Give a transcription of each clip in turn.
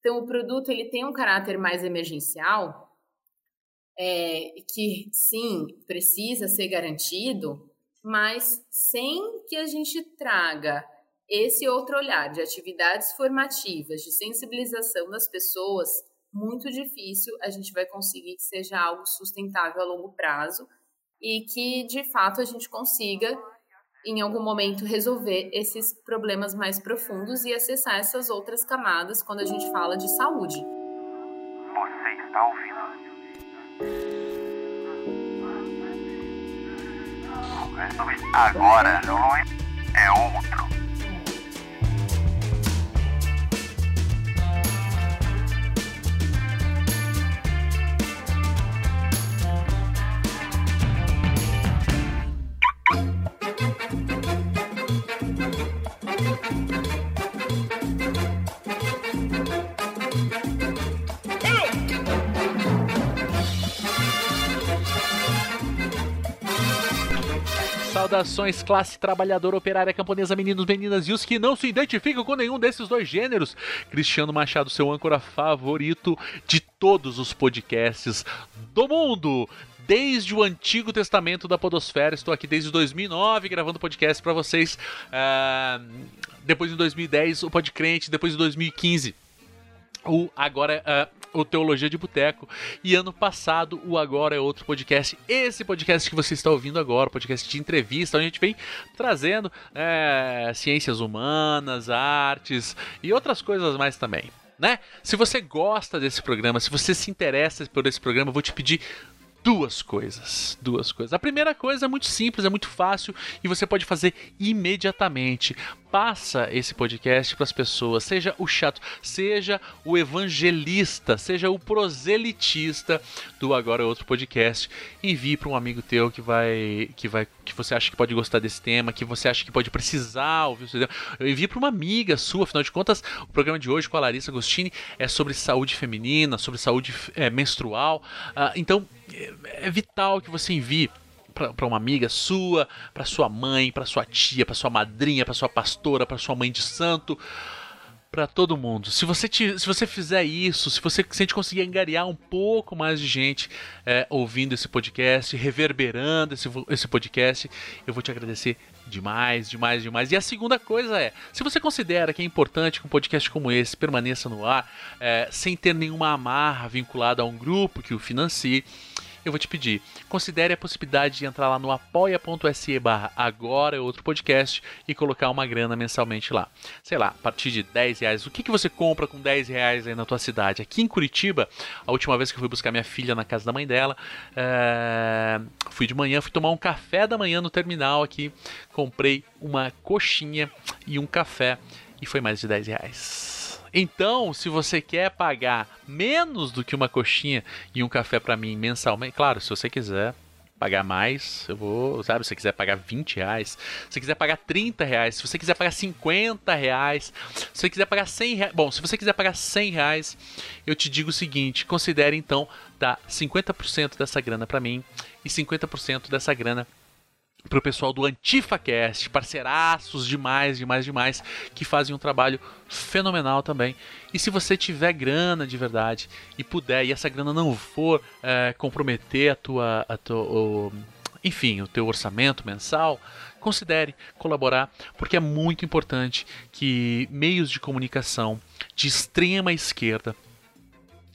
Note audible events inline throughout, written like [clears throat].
Então, o produto ele tem um caráter mais emergencial, é, que sim, precisa ser garantido, mas sem que a gente traga esse outro olhar de atividades formativas, de sensibilização das pessoas, muito difícil a gente vai conseguir que seja algo sustentável a longo prazo e que de fato a gente consiga em algum momento resolver esses problemas mais profundos e acessar essas outras camadas quando a gente fala de saúde. Você está ouvindo? Agora não é outro. Saudações, classe trabalhadora, operária, camponesa, meninos, meninas e os que não se identificam com nenhum desses dois gêneros. Cristiano Machado, seu âncora favorito de todos os podcasts do mundo desde o Antigo Testamento da Podosfera. Estou aqui desde 2009 gravando podcast para vocês. Uh, depois em 2010 o Podcrente, depois em 2015 o agora uh, o Teologia de Boteco. E ano passado, o Agora é Outro podcast. Esse podcast que você está ouvindo agora, podcast de entrevista, onde a gente vem trazendo é, ciências humanas, artes e outras coisas mais também. Né? Se você gosta desse programa, se você se interessa por esse programa, eu vou te pedir duas coisas. Duas coisas. A primeira coisa é muito simples, é muito fácil e você pode fazer imediatamente passa esse podcast para as pessoas, seja o chato, seja o evangelista, seja o proselitista do agora outro podcast, envie para um amigo teu que vai que vai que você acha que pode gostar desse tema, que você acha que pode precisar ouvir o tema. Envie para uma amiga sua, afinal de contas, o programa de hoje com a Larissa Agostini é sobre saúde feminina, sobre saúde é, menstrual. Uh, então é, é vital que você envie para uma amiga sua, para sua mãe, para sua tia, para sua madrinha, para sua pastora, para sua mãe de santo, para todo mundo. Se você, te, se você fizer isso, se você se a gente conseguir angariar um pouco mais de gente é, ouvindo esse podcast, reverberando esse, esse podcast, eu vou te agradecer demais, demais, demais. E a segunda coisa é, se você considera que é importante que um podcast como esse permaneça no ar, é, sem ter nenhuma amarra vinculada a um grupo que o financie, eu vou te pedir, considere a possibilidade de entrar lá no apoia.se barra agora é outro podcast e colocar uma grana mensalmente lá. Sei lá, a partir de 10 reais. O que, que você compra com 10 reais aí na tua cidade? Aqui em Curitiba, a última vez que eu fui buscar minha filha na casa da mãe dela, é... fui de manhã, fui tomar um café da manhã no terminal aqui, comprei uma coxinha e um café e foi mais de 10 reais. Então, se você quer pagar menos do que uma coxinha e um café para mim mensalmente, claro, se você quiser pagar mais, eu vou, sabe, se você quiser pagar 20 reais, se você quiser pagar 30 reais, se você quiser pagar 50 reais, se você quiser pagar 100 reais, bom, se você quiser pagar 100 reais, eu te digo o seguinte, considere então dar 50% dessa grana para mim e 50% dessa grana pro pessoal do AntifaCast, parceiraços demais, demais, demais, que fazem um trabalho fenomenal também. E se você tiver grana de verdade e puder, e essa grana não for é, comprometer a tua, a tua o, enfim, o teu orçamento mensal, considere colaborar, porque é muito importante que meios de comunicação de extrema esquerda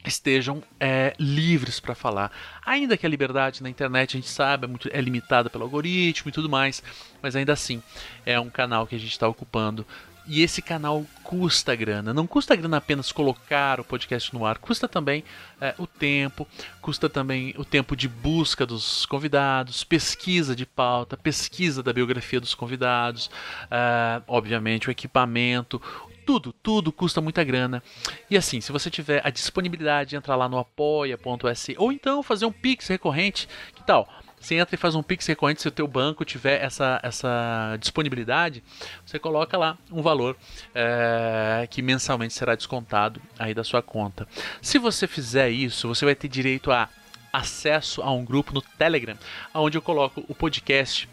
estejam é, livres para falar. Ainda que a liberdade na internet, a gente sabe, é, muito, é limitada pelo algoritmo e tudo mais, mas ainda assim é um canal que a gente está ocupando. E esse canal custa grana. Não custa grana apenas colocar o podcast no ar, custa também é, o tempo, custa também o tempo de busca dos convidados, pesquisa de pauta, pesquisa da biografia dos convidados, é, obviamente o equipamento, tudo, tudo custa muita grana. E assim, se você tiver a disponibilidade de entrar lá no apoia.se ou então fazer um Pix recorrente, que tal? Você entra e faz um Pix recorrente se o teu banco tiver essa, essa disponibilidade, você coloca lá um valor é, que mensalmente será descontado aí da sua conta. Se você fizer isso, você vai ter direito a acesso a um grupo no Telegram, onde eu coloco o podcast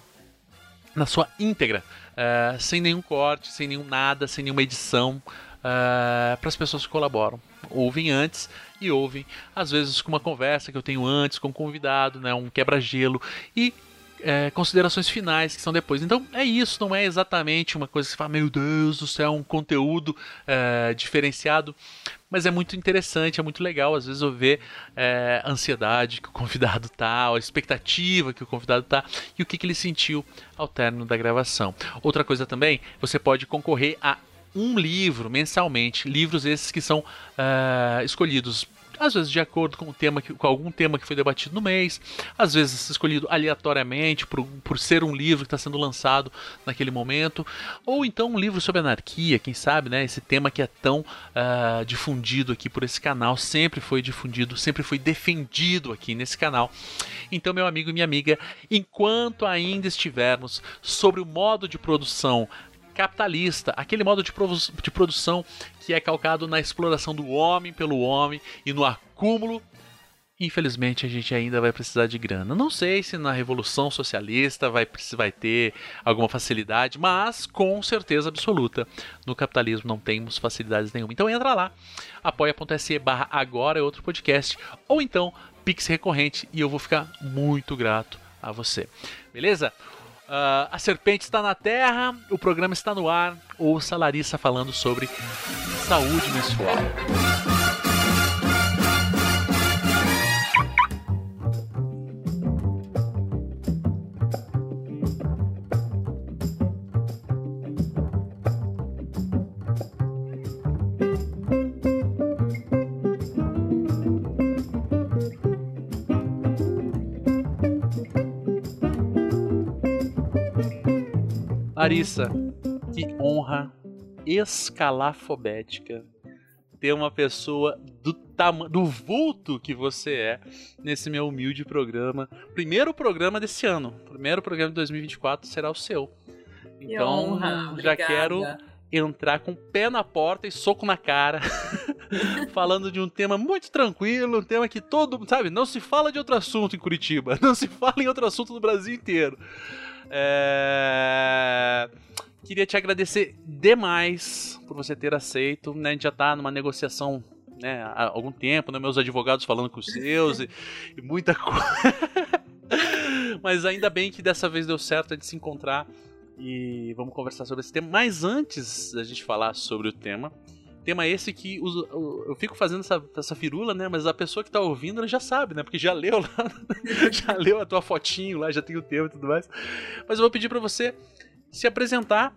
na sua íntegra, uh, sem nenhum corte, sem nenhum nada, sem nenhuma edição. uh, para as pessoas que colaboram. Ouvem antes e ouvem, às vezes, com uma conversa que eu tenho antes com um convidado, né, um quebra-gelo, e é, considerações finais que são depois. Então é isso, não é exatamente uma coisa que você fala, meu Deus do céu, um conteúdo é, diferenciado, mas é muito interessante, é muito legal às vezes eu ver é, a ansiedade que o convidado tá, a expectativa que o convidado tá e o que, que ele sentiu ao término da gravação. Outra coisa também, você pode concorrer a um livro mensalmente, livros esses que são uh, escolhidos às vezes de acordo com, o tema que, com algum tema que foi debatido no mês, às vezes escolhido aleatoriamente por, por ser um livro que está sendo lançado naquele momento, ou então um livro sobre anarquia, quem sabe, né? Esse tema que é tão uh, difundido aqui por esse canal, sempre foi difundido, sempre foi defendido aqui nesse canal. Então, meu amigo e minha amiga, enquanto ainda estivermos sobre o modo de produção capitalista, aquele modo de, de produção que é calcado na exploração do homem pelo homem e no acúmulo infelizmente a gente ainda vai precisar de grana. Não sei se na revolução socialista vai, vai ter alguma facilidade, mas com certeza absoluta no capitalismo não temos facilidades nenhuma. Então entra lá, apoia.se barra agora é outro podcast, ou então Pix recorrente e eu vou ficar muito grato a você. Beleza? Uh, a serpente está na terra, o programa está no ar. Ouça a Larissa falando sobre saúde menstrual. Larissa, que honra escalafobética ter uma pessoa do tamanho, do vulto que você é nesse meu humilde programa. Primeiro programa desse ano, primeiro programa de 2024 será o seu. Então, honra, já quero entrar com o pé na porta e soco na cara, [laughs] falando de um tema muito tranquilo, um tema que todo, sabe, não se fala de outro assunto em Curitiba, [laughs] não se fala em outro assunto no Brasil inteiro. É... Queria te agradecer demais por você ter aceito. Né? A gente já está numa negociação né, há algum tempo, né? meus advogados falando com os seus e, e muita coisa. [laughs] Mas ainda bem que dessa vez deu certo a gente se encontrar e vamos conversar sobre esse tema. Mas antes da gente falar sobre o tema, tema esse que eu fico fazendo essa, essa firula, né? Mas a pessoa que tá ouvindo ela já sabe, né? Porque já leu lá, [laughs] já leu a tua fotinho lá, já tem o tema e tudo mais. Mas eu vou pedir para você se apresentar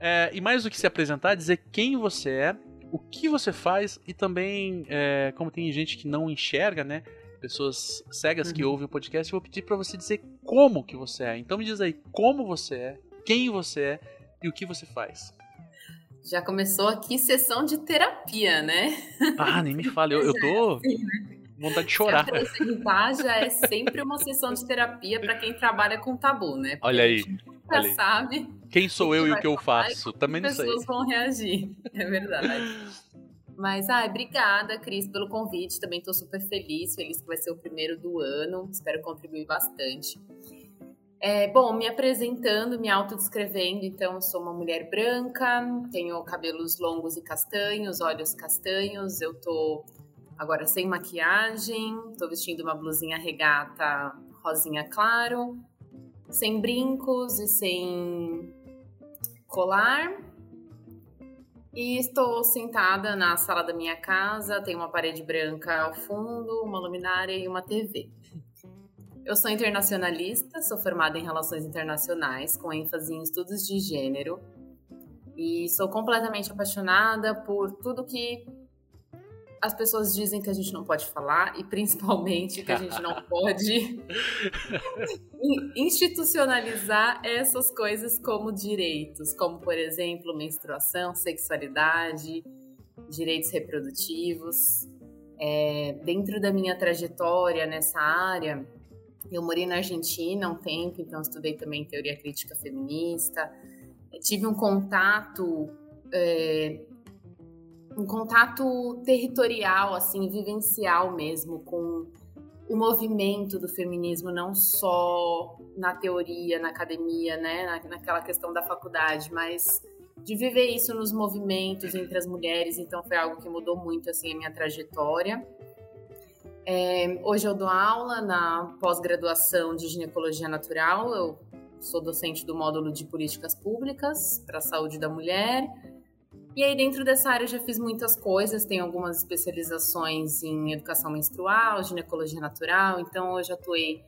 é, e mais do que se apresentar, dizer quem você é, o que você faz e também, é, como tem gente que não enxerga, né? Pessoas cegas uhum. que ouvem o podcast, eu vou pedir para você dizer como que você é. Então me diz aí como você é, quem você é e o que você faz. Já começou aqui sessão de terapia, né? Ah, nem me fale, eu, eu tô. É assim, né? vontade de chorar. Se apresentar já é sempre uma sessão de terapia para quem trabalha com tabu, né? Porque Olha aí. Já sabe. Quem sou eu e o que eu faço? Também não sei. As pessoas vão reagir. [laughs] É verdade. Mas, ai, obrigada, Cris, pelo convite. Também estou super feliz, feliz que vai ser o primeiro do ano. Espero contribuir bastante. É, bom, me apresentando, me autodescrevendo, então eu sou uma mulher branca, tenho cabelos longos e castanhos, olhos castanhos, eu tô agora sem maquiagem, tô vestindo uma blusinha regata rosinha claro, sem brincos e sem colar. E estou sentada na sala da minha casa, tem uma parede branca ao fundo, uma luminária e uma TV. Eu sou internacionalista, sou formada em Relações Internacionais, com ênfase em estudos de gênero. E sou completamente apaixonada por tudo que as pessoas dizem que a gente não pode falar e principalmente que a gente não [laughs] pode institucionalizar essas coisas como direitos, como por exemplo menstruação, sexualidade, direitos reprodutivos. É, dentro da minha trajetória nessa área, eu morei na Argentina um tempo, então estudei também teoria crítica feminista. tive um contato, é, um contato territorial, assim, vivencial mesmo, com o movimento do feminismo, não só na teoria, na academia, né, na, naquela questão da faculdade, mas de viver isso nos movimentos entre as mulheres, então foi algo que mudou muito assim a minha trajetória. É, hoje eu dou aula na pós-graduação de ginecologia natural, eu sou docente do módulo de políticas públicas para a saúde da mulher. E aí, dentro dessa área, eu já fiz muitas coisas. Tenho algumas especializações em educação menstrual, ginecologia natural. Então, eu já atuei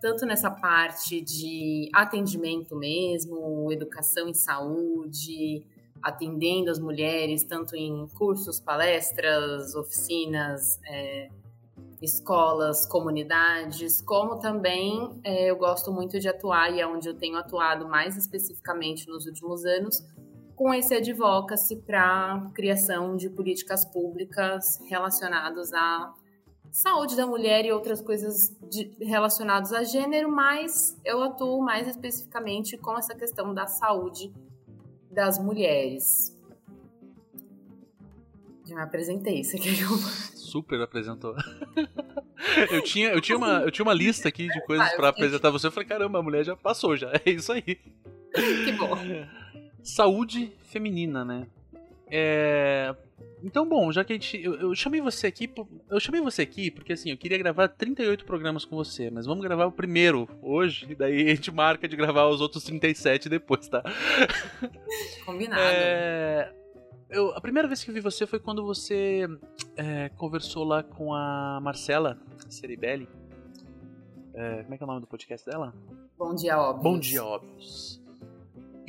tanto nessa parte de atendimento mesmo, educação em saúde, atendendo as mulheres, tanto em cursos, palestras, oficinas, é, escolas, comunidades, como também é, eu gosto muito de atuar, e é onde eu tenho atuado mais especificamente nos últimos anos, com esse advocacy para criação de políticas públicas relacionadas à saúde da mulher e outras coisas de, relacionadas a gênero, mas eu atuo mais especificamente com essa questão da saúde das mulheres. Já me apresentei, que eu... Super apresentou. [laughs] eu, tinha, eu, tinha uma, eu tinha uma lista aqui de coisas ah, para apresentar você. Eu falei, caramba, a mulher já passou já. [laughs] É isso aí. Que bom. [laughs] Saúde feminina, né? É... Então, bom, já que a gente. Eu, eu, chamei você aqui. Eu chamei você aqui porque assim, eu queria gravar 38 programas com você, mas vamos gravar o primeiro hoje, e daí a gente marca de gravar os outros 37 depois, tá? [laughs] Combinado. É eu, a primeira vez que eu vi você foi quando você é, conversou lá com a Marcela Ceribelli. É, como é que é o nome do podcast dela? Bom Dia Óbvios. Bom Dia Óbvios.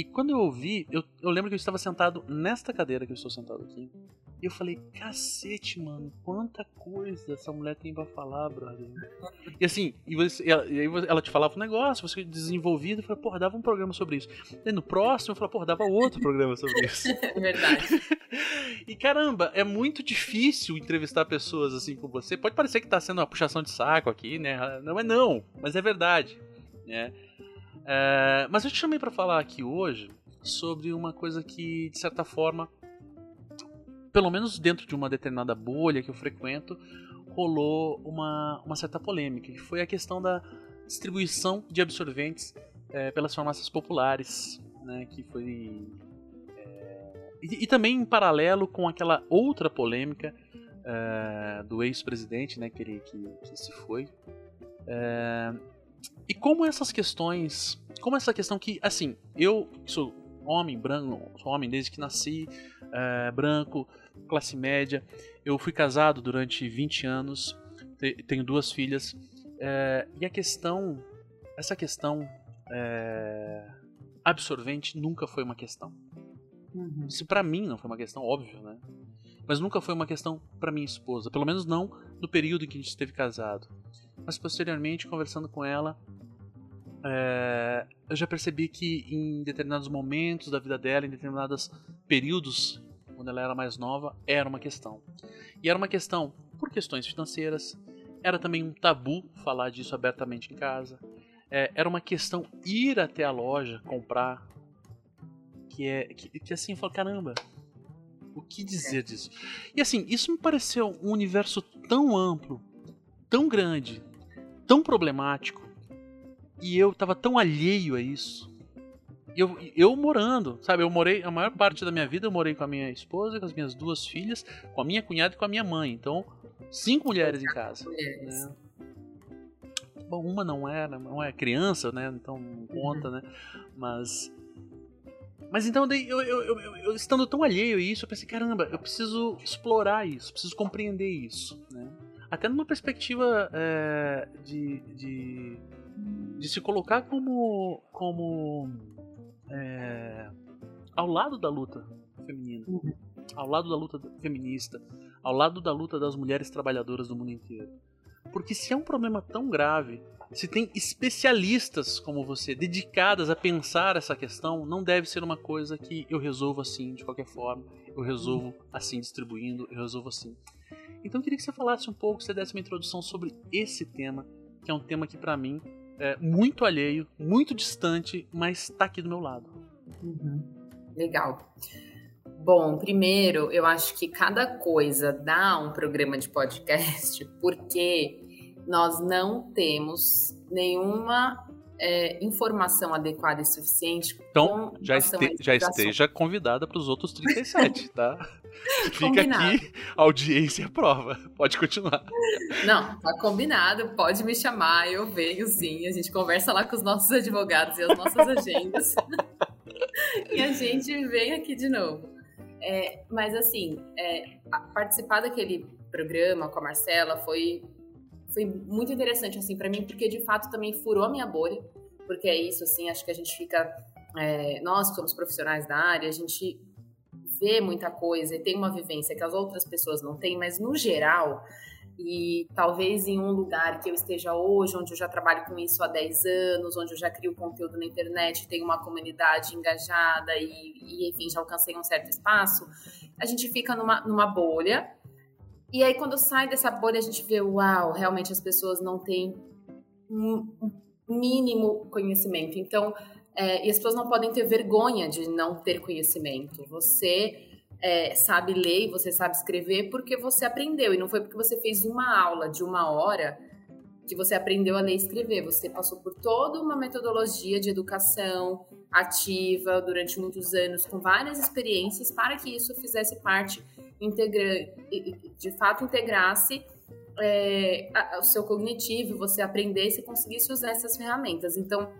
E quando eu ouvi, eu, eu lembro que eu estava sentado nesta cadeira que eu estou sentado aqui. E eu falei, cacete, mano, quanta coisa essa mulher tem pra falar, brother. E assim, e, você, e, ela, e aí ela te falava um negócio, você desenvolvido, e falava, porra, dava um programa sobre isso. E no próximo, eu falava, porra, dava outro programa sobre isso. [laughs] Verdade. [laughs] e caramba, é muito difícil entrevistar pessoas assim como você. Pode parecer que tá sendo uma puxação de saco aqui, né? Não é não, mas é verdade. Né? É, mas eu te chamei para falar aqui hoje sobre uma coisa que, de certa forma, pelo menos dentro de uma determinada bolha que eu frequento, rolou uma, uma certa polêmica, que foi a questão da distribuição de absorventes é, pelas farmácias populares, né, que foi é, e, e, também em paralelo com aquela outra polêmica é, do ex-presidente, né, que, ele, que, que se foi. E como essas questões, como essa questão que, assim, eu sou homem branco, sou homem desde que nasci, é, branco, classe média. Eu fui casado durante 20 anos, tenho duas filhas. É, e a questão, essa questão é, absorvente nunca foi uma questão. Uhum. Isso para mim não foi uma questão, óbvio, né? Mas nunca foi uma questão para minha esposa, pelo menos não no período em que a gente esteve casado. Mas posteriormente, conversando com ela, é, eu já percebi que em determinados momentos da vida dela, em determinados períodos quando ela era mais nova, era uma questão. E era uma questão por questões financeiras, era também um tabu falar disso abertamente em casa. É, era uma questão ir até a loja comprar. Que é. Que, que assim, eu falo, caramba, o que dizer disso? E assim, isso me pareceu um universo tão amplo, tão grande, tão problemático, e eu tava tão alheio a isso eu, eu morando, sabe? Eu morei, a maior parte da minha vida eu morei com a minha esposa, com as minhas duas filhas, com a minha cunhada e com a minha mãe. Então, cinco mulheres em casa. Né? Bom, uma não era, não é criança, né? Então não conta, uhum. né? Mas. Mas então, eu, eu, eu, eu, estando tão alheio a isso, eu pensei, caramba, eu preciso explorar isso, preciso compreender isso, né? Até numa perspectiva é, de, de, de se colocar como, como é, ao lado da luta feminina, uhum. ao lado da luta feminista, ao lado da luta das mulheres trabalhadoras do mundo inteiro. Porque se é um problema tão grave, se tem especialistas como você dedicadas a pensar essa questão, não deve ser uma coisa que eu resolvo assim de qualquer forma, eu resolvo assim distribuindo, eu resolvo assim. Então eu queria que você falasse um pouco, você desse uma introdução sobre esse tema, que é um tema que para mim é, muito alheio, muito distante, mas está aqui do meu lado. Uhum. Legal. Bom, primeiro, eu acho que cada coisa dá um programa de podcast, [laughs] porque nós não temos nenhuma é, informação adequada e suficiente. Então, já, este, já esteja convidada para os outros 37, tá? [laughs] Fica aqui, audiência prova. Pode continuar. Não, tá combinado. Pode me chamar, eu venho sim. A gente conversa lá com os nossos advogados e as nossas agendas. [laughs] e a gente vem aqui de novo. É, mas assim, é, participar daquele programa com a Marcela foi foi muito interessante assim para mim porque de fato também furou a minha bolha porque é isso assim acho que a gente fica é, nós que somos profissionais da área a gente vê muita coisa e tem uma vivência que as outras pessoas não têm mas no geral e talvez em um lugar que eu esteja hoje, onde eu já trabalho com isso há 10 anos, onde eu já crio conteúdo na internet, tenho uma comunidade engajada e, e enfim, já alcancei um certo espaço, a gente fica numa, numa bolha. E aí, quando sai dessa bolha, a gente vê, uau, realmente as pessoas não têm um mínimo conhecimento. Então, é, e as pessoas não podem ter vergonha de não ter conhecimento. Você é, sabe ler você sabe escrever porque você aprendeu. E não foi porque você fez uma aula de uma hora que você aprendeu a ler e escrever. Você passou por toda uma metodologia de educação ativa durante muitos anos, com várias experiências, para que isso fizesse parte, integra de fato integrasse é, o seu cognitivo, você aprendesse e conseguisse usar essas ferramentas. Então,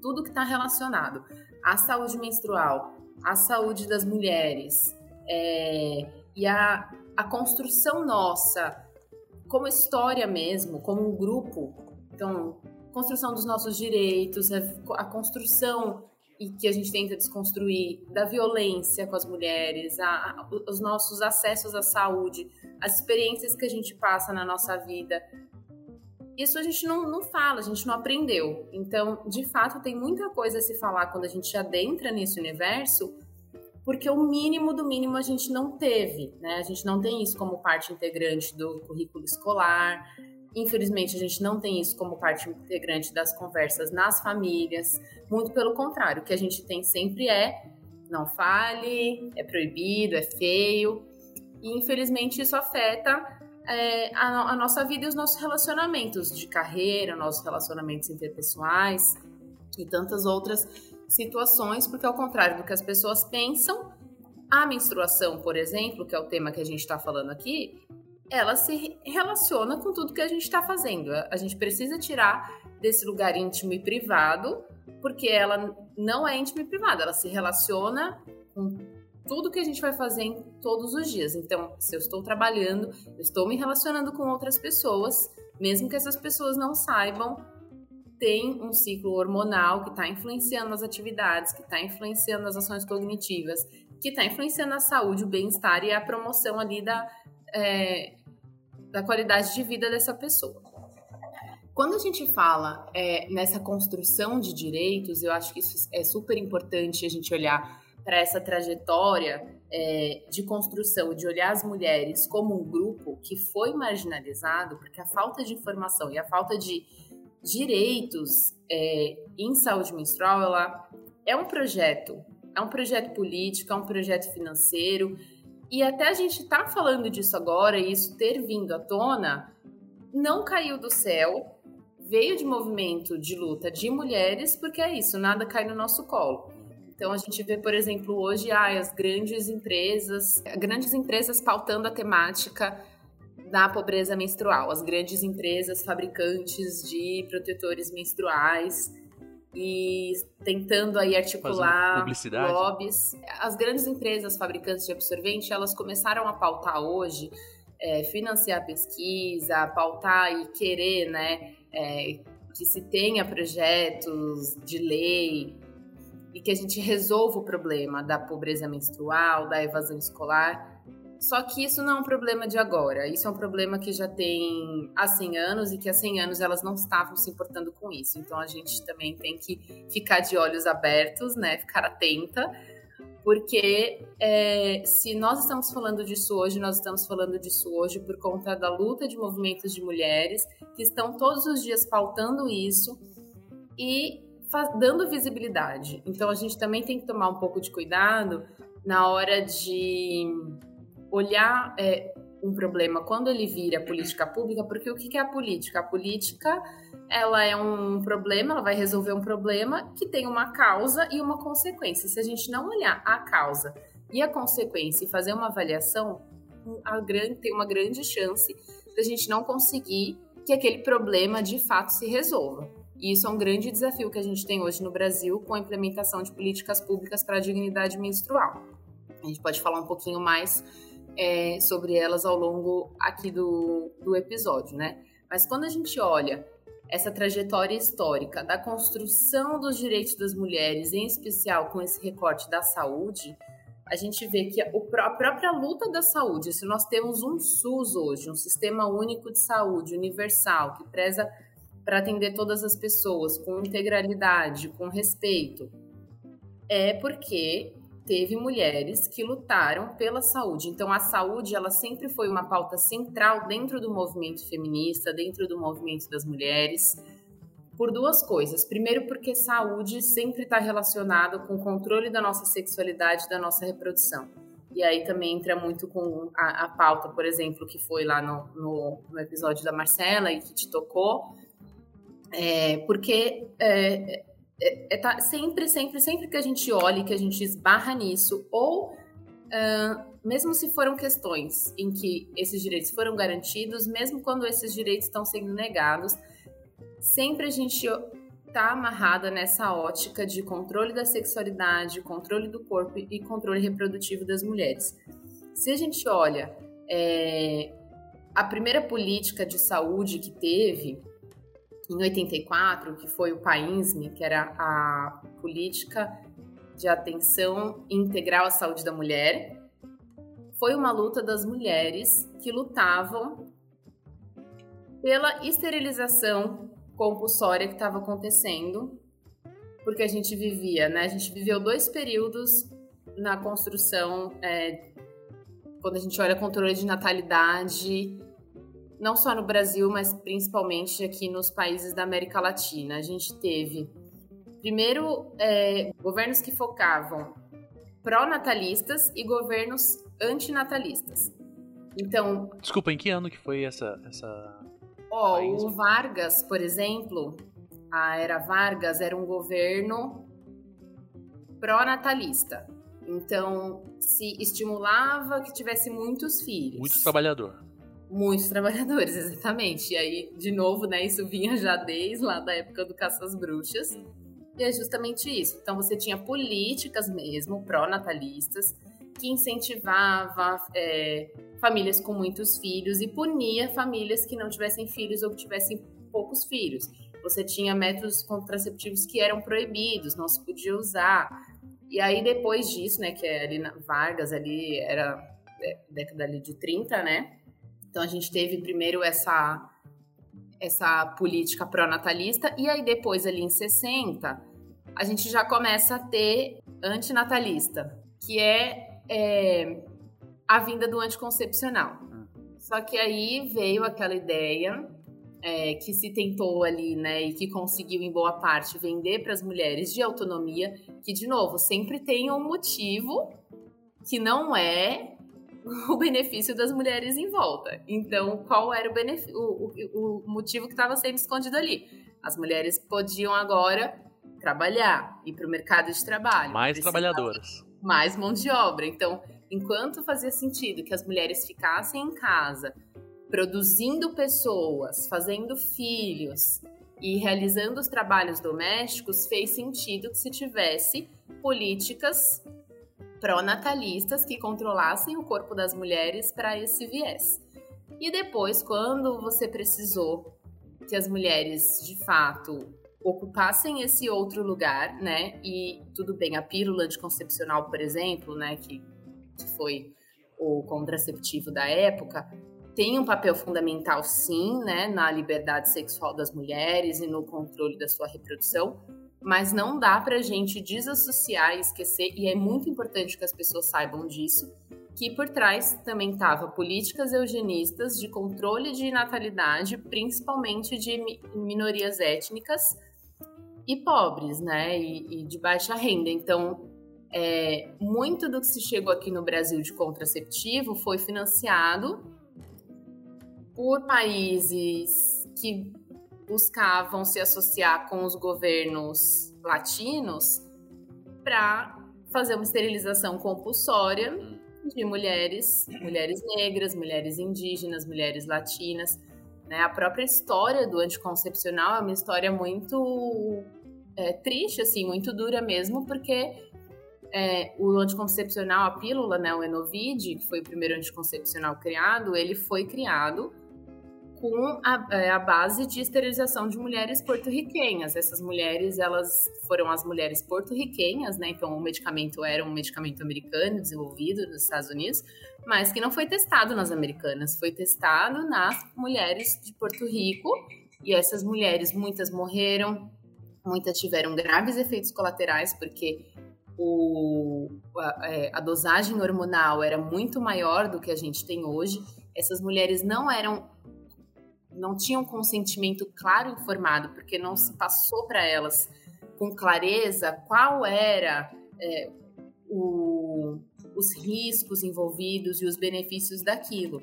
tudo que está relacionado à saúde menstrual, à saúde das mulheres, é, e a, a construção nossa, como história mesmo, como um grupo, então, construção dos nossos direitos, a construção e que a gente tenta desconstruir da violência com as mulheres, a, a, os nossos acessos à saúde, as experiências que a gente passa na nossa vida. Isso a gente não, não fala, a gente não aprendeu. Então, de fato, tem muita coisa a se falar quando a gente adentra nesse universo, porque o mínimo do mínimo a gente não teve, né? A gente não tem isso como parte integrante do currículo escolar. Infelizmente, a gente não tem isso como parte integrante das conversas nas famílias. Muito pelo contrário, o que a gente tem sempre é não fale, é proibido, é feio. E infelizmente isso afeta é, a, a, nossa vida e os nossos relacionamentos de carreira, nossos relacionamentos interpessoais e tantas outras situações, porque ao contrário do que as pessoas pensam, a menstruação, por exemplo, que é o tema que a gente está falando aqui, ela se relaciona com tudo que a gente está fazendo. A gente precisa tirar desse lugar íntimo e privado, porque ela não é íntima e privada, ela se relaciona com tudo que a gente vai fazer todos os dias. Então, se eu estou trabalhando, eu estou me relacionando com outras pessoas, mesmo que essas pessoas não saibam tem um ciclo hormonal que está influenciando as atividades, que está influenciando as ações cognitivas, que está influenciando a saúde, o bem-estar e a promoção ali da, é, da qualidade de vida dessa pessoa. Quando a gente fala é, nessa construção de direitos, eu acho que isso é super importante a gente olhar para essa trajetória é, de construção, de olhar as mulheres como um grupo que foi marginalizado, porque a falta de informação e a falta de direitos é, em saúde menstrual, ela é um projeto, é um projeto político, é um projeto financeiro, e até a gente tá falando disso agora, e isso ter vindo à tona, não caiu do céu, veio de movimento de luta de mulheres, porque é isso, nada cai no nosso colo. Então a gente vê, por exemplo, hoje ah, as grandes empresas, grandes empresas pautando a temática da pobreza menstrual, as grandes empresas fabricantes de protetores menstruais e tentando aí articular lobbies. As grandes empresas fabricantes de absorvente, elas começaram a pautar hoje, é, financiar pesquisa, pautar e querer, né, é, que se tenha projetos de lei e que a gente resolva o problema da pobreza menstrual, da evasão escolar só que isso não é um problema de agora, isso é um problema que já tem há 100 anos e que há 100 anos elas não estavam se importando com isso. Então a gente também tem que ficar de olhos abertos, né? Ficar atenta, porque é, se nós estamos falando disso hoje, nós estamos falando disso hoje por conta da luta de movimentos de mulheres que estão todos os dias pautando isso e dando visibilidade. Então a gente também tem que tomar um pouco de cuidado na hora de olhar é, um problema quando ele vira política pública, porque o que é a política? A política ela é um problema, ela vai resolver um problema que tem uma causa e uma consequência. Se a gente não olhar a causa e a consequência e fazer uma avaliação, grande, tem uma grande chance da gente não conseguir que aquele problema de fato se resolva. E isso é um grande desafio que a gente tem hoje no Brasil com a implementação de políticas públicas para a dignidade menstrual. A gente pode falar um pouquinho mais é, sobre elas ao longo aqui do, do episódio, né? Mas quando a gente olha essa trajetória histórica da construção dos direitos das mulheres, em especial com esse recorte da saúde, a gente vê que a própria luta da saúde, se nós temos um SUS hoje, um sistema único de saúde universal, que preza para atender todas as pessoas com integralidade, com respeito, é porque teve mulheres que lutaram pela saúde. Então a saúde ela sempre foi uma pauta central dentro do movimento feminista, dentro do movimento das mulheres, por duas coisas. Primeiro porque saúde sempre está relacionado com o controle da nossa sexualidade, da nossa reprodução. E aí também entra muito com a, a pauta, por exemplo, que foi lá no, no, no, episódio da Marcela e que te tocou, é, porque é, é, é, tá, sempre, sempre, sempre que a gente olha que a gente esbarra nisso, ou uh, mesmo se foram questões em que esses direitos foram garantidos, mesmo quando esses direitos estão sendo negados, sempre a gente está amarrada nessa ótica de controle da sexualidade, controle do corpo e controle reprodutivo das mulheres. Se a gente olha é, a primeira política de saúde que teve, em 84, que foi o PAINSME, que era a política de atenção integral à saúde da mulher, foi uma luta das mulheres que lutavam pela esterilização compulsória que estava acontecendo, porque a gente vivia, né? A gente viveu dois períodos na construção, é, quando a gente olha controle de natalidade não só no Brasil, mas principalmente aqui nos países da América Latina. A gente teve, primeiro, é, governos que focavam pró-natalistas e governos antinatalistas. Então. Desculpa, em que ano que foi essa. essa... Ó, o Vargas, por exemplo, a era Vargas era um governo pró-natalista. Então, se estimulava que tivesse muitos filhos. Muito trabalhador. Muitos trabalhadores, [laughs] exatamente. E aí, de novo, né, isso vinha já desde lá da época do Caça às Bruxas. E é justamente isso. Então, você tinha políticas mesmo, pró-natalistas, que incentivava é, famílias com muitos filhos e punia famílias que não tivessem filhos ou que tivessem poucos filhos. Você tinha métodos contraceptivos que eram proibidos, não se podia usar. E aí, depois disso, né, que é ali na Vargas, ali era é, década ali de 30, né? Então a gente teve primeiro essa essa política pró-natalista e aí depois ali em 60 a gente já começa a ter antinatalista, que é, é a vinda do anticoncepcional. Só que aí veio aquela ideia é, que se tentou ali, né, e que conseguiu em boa parte vender para as mulheres de autonomia, que de novo sempre tem um motivo que não é o benefício das mulheres em volta. Então, qual era o, benefício, o, o, o motivo que estava sendo escondido ali? As mulheres podiam agora trabalhar, ir para o mercado de trabalho. Mais trabalhadoras. Mais mão de obra. Então, enquanto fazia sentido que as mulheres ficassem em casa, produzindo pessoas, fazendo filhos e realizando os trabalhos domésticos, fez sentido que se tivesse políticas pró-natalistas que controlassem o corpo das mulheres para esse viés. E depois, quando você precisou que as mulheres, de fato, ocupassem esse outro lugar, né? E tudo bem, a pílula anticoncepcional, por exemplo, né, que, que foi o contraceptivo da época, tem um papel fundamental, sim, né, na liberdade sexual das mulheres e no controle da sua reprodução, mas não dá para a gente desassociar e esquecer, e é muito importante que as pessoas saibam disso, que por trás também estava políticas eugenistas de controle de natalidade, principalmente de minorias étnicas e pobres, né, e, e de baixa renda. Então, é, muito do que se chegou aqui no Brasil de contraceptivo foi financiado por países que buscavam se associar com os governos latinos para fazer uma esterilização compulsória de mulheres, mulheres negras, mulheres indígenas, mulheres latinas. Né? A própria história do anticoncepcional é uma história muito é, triste, assim, muito dura mesmo, porque é, o anticoncepcional, a pílula, né, o Enovid, que foi o primeiro anticoncepcional criado, ele foi criado com a, é, a, base de esterilização de mulheres porto-riquenhas. Essas mulheres, elas foram as mulheres porto-riquenhas, né? Então, o medicamento era um medicamento americano desenvolvido nos Estados Unidos, mas que não foi testado nas americanas, foi testado nas mulheres de Porto Rico. E essas mulheres, muitas morreram, muitas tiveram graves efeitos colaterais, porque o, a, é, a dosagem hormonal era muito maior do que a gente tem hoje. Essas mulheres não eram não tinham consentimento claro e informado, porque não se passou para elas com clareza qual era é, o, os riscos envolvidos e os benefícios daquilo.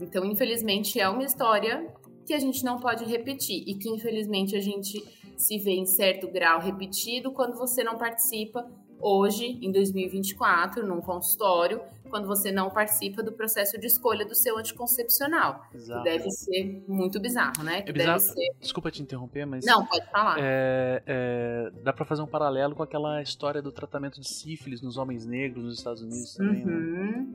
Então, infelizmente, é uma história que a gente não pode repetir e que, infelizmente, a gente se vê em certo grau repetido quando você não participa hoje, em 2024, num consultório, quando você não participa do processo de escolha do seu anticoncepcional. Exato. Que deve ser muito bizarro, né? Que é bizarro. Ser... Desculpa te interromper, mas. Não, pode falar. É, é, dá para fazer um paralelo com aquela história do tratamento de sífilis nos homens negros nos Estados Unidos também, né? uhum. né?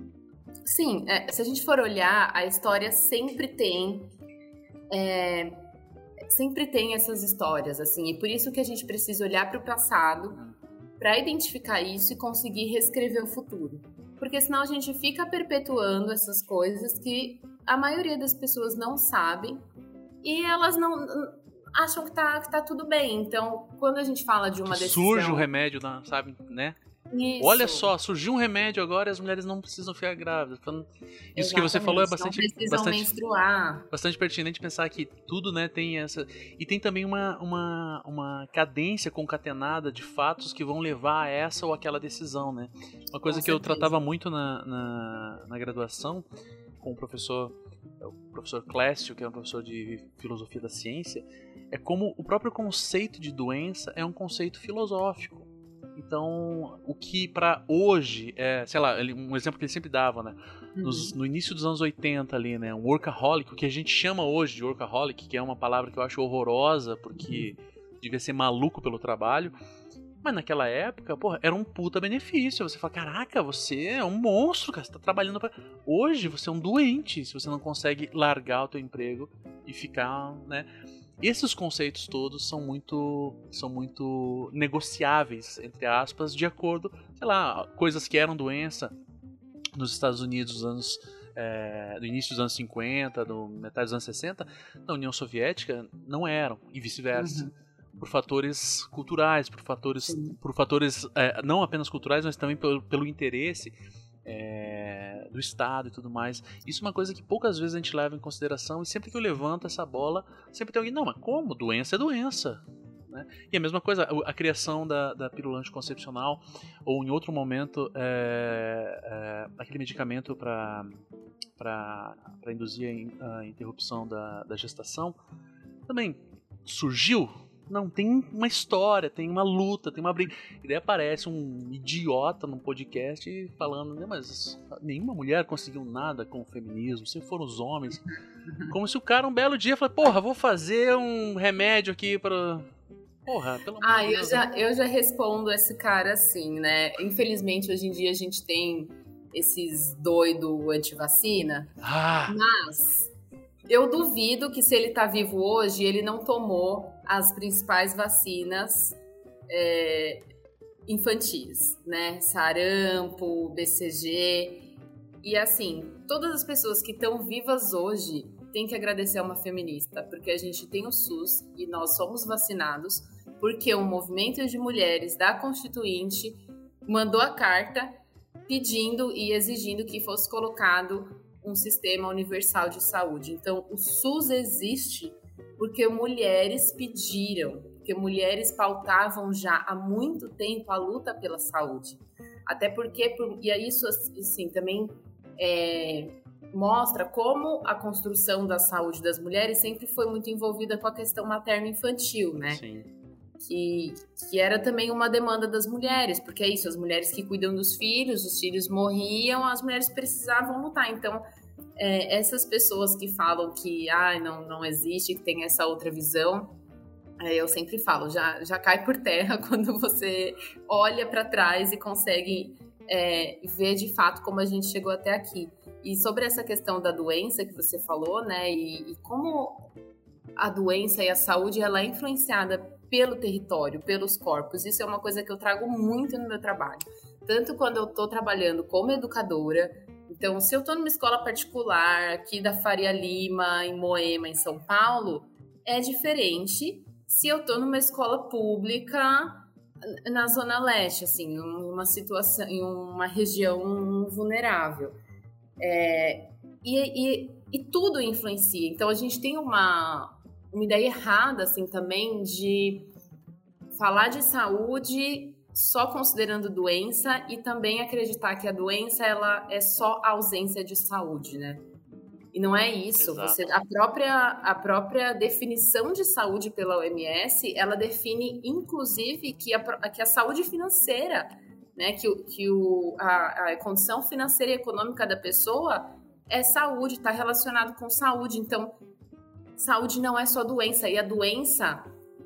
Sim, é, se a gente for olhar, a história sempre tem. É, sempre tem essas histórias, assim, e por isso que a gente precisa olhar para o passado para identificar isso e conseguir reescrever o futuro. Porque senão a gente fica perpetuando essas coisas que a maioria das pessoas não sabem e elas não acham que tá, que tá tudo bem. Então, quando a gente fala de uma decisão... Surge o remédio, sabe, né? Isso. Olha só, surgiu um remédio agora e as mulheres não precisam ficar grávidas. Isso Exatamente. que você falou é bastante, bastante, menstruar. bastante pertinente pensar que tudo, né, tem essa e tem também uma, uma, uma cadência concatenada de fatos que vão levar a essa ou aquela decisão, né? Uma coisa com que certeza. eu tratava muito na, na, na graduação com o professor o professor Clécio, que é um professor de filosofia da ciência, é como o próprio conceito de doença é um conceito filosófico. Então, o que para hoje é, sei lá, um exemplo que ele sempre dava, né? Nos, uhum. no início dos anos 80 ali, né? Um workaholic, o que a gente chama hoje de workaholic, que é uma palavra que eu acho horrorosa, porque uhum. devia ser maluco pelo trabalho. Mas naquela época, porra, era um puta benefício. Você fala, caraca, você é um monstro, cara. Você tá trabalhando pra... Hoje você é um doente se você não consegue largar o teu emprego e ficar, né? Esses conceitos todos são muito, são muito negociáveis, entre aspas, de acordo, sei lá, coisas que eram doença nos Estados Unidos nos anos é, do início dos anos 50, do metade dos anos 60, na União Soviética não eram e vice-versa. Uhum. Por fatores culturais, por fatores, por fatores é, não apenas culturais, mas também pelo, pelo interesse é, do Estado e tudo mais. Isso é uma coisa que poucas vezes a gente leva em consideração e sempre que eu levanto essa bola, sempre tem alguém, não, mas como? Doença é doença. Né? E a mesma coisa, a criação da, da pílula anticoncepcional, ou em outro momento, é, é, aquele medicamento para induzir a interrupção da, da gestação, também surgiu não, tem uma história, tem uma luta, tem uma briga. E daí aparece um idiota num podcast falando, né, mas nenhuma mulher conseguiu nada com o feminismo, sempre foram os homens. Como se o cara um belo dia falasse, porra, vou fazer um remédio aqui para Porra, pelo amor Ah, eu já, eu já respondo esse cara assim, né? Infelizmente, hoje em dia a gente tem esses doido anti-vacina. Ah. Mas eu duvido que se ele está vivo hoje, ele não tomou as principais vacinas é, infantis, né? Sarampo, BCG. E assim, todas as pessoas que estão vivas hoje têm que agradecer a uma feminista, porque a gente tem o SUS e nós somos vacinados, porque o movimento de mulheres da Constituinte mandou a carta pedindo e exigindo que fosse colocado um sistema universal de saúde. Então, o SUS existe porque mulheres pediram, porque mulheres pautavam já há muito tempo a luta pela saúde. Até porque, e isso assim, também é, mostra como a construção da saúde das mulheres sempre foi muito envolvida com a questão materno-infantil, né? Sim. Que, que era também uma demanda das mulheres, porque é isso, as mulheres que cuidam dos filhos, os filhos morriam, as mulheres precisavam lutar. Então, é, essas pessoas que falam que ah, não, não existe, que tem essa outra visão, é, eu sempre falo, já, já cai por terra [laughs] quando você olha para trás e consegue é, ver de fato como a gente chegou até aqui. E sobre essa questão da doença que você falou, né, e, e como a doença e a saúde ela é influenciada pelo território, pelos corpos. Isso é uma coisa que eu trago muito no meu trabalho. Tanto quando eu estou trabalhando como educadora, então, se eu estou numa escola particular aqui da Faria Lima, em Moema, em São Paulo, é diferente se eu estou numa escola pública na Zona Leste, assim, uma situação, em uma região vulnerável. É, e, e, e, tudo influencia. Então, a gente tem uma, uma ideia errada, assim, também de falar de saúde só considerando doença e também acreditar que a doença ela é só ausência de saúde, né? E não é isso. Você, a, própria, a própria definição de saúde pela OMS, ela define, inclusive, que a, que a saúde financeira, né, que, que o, a, a condição financeira e econômica da pessoa é saúde, está relacionado com saúde. Então, saúde não é só doença. E a doença,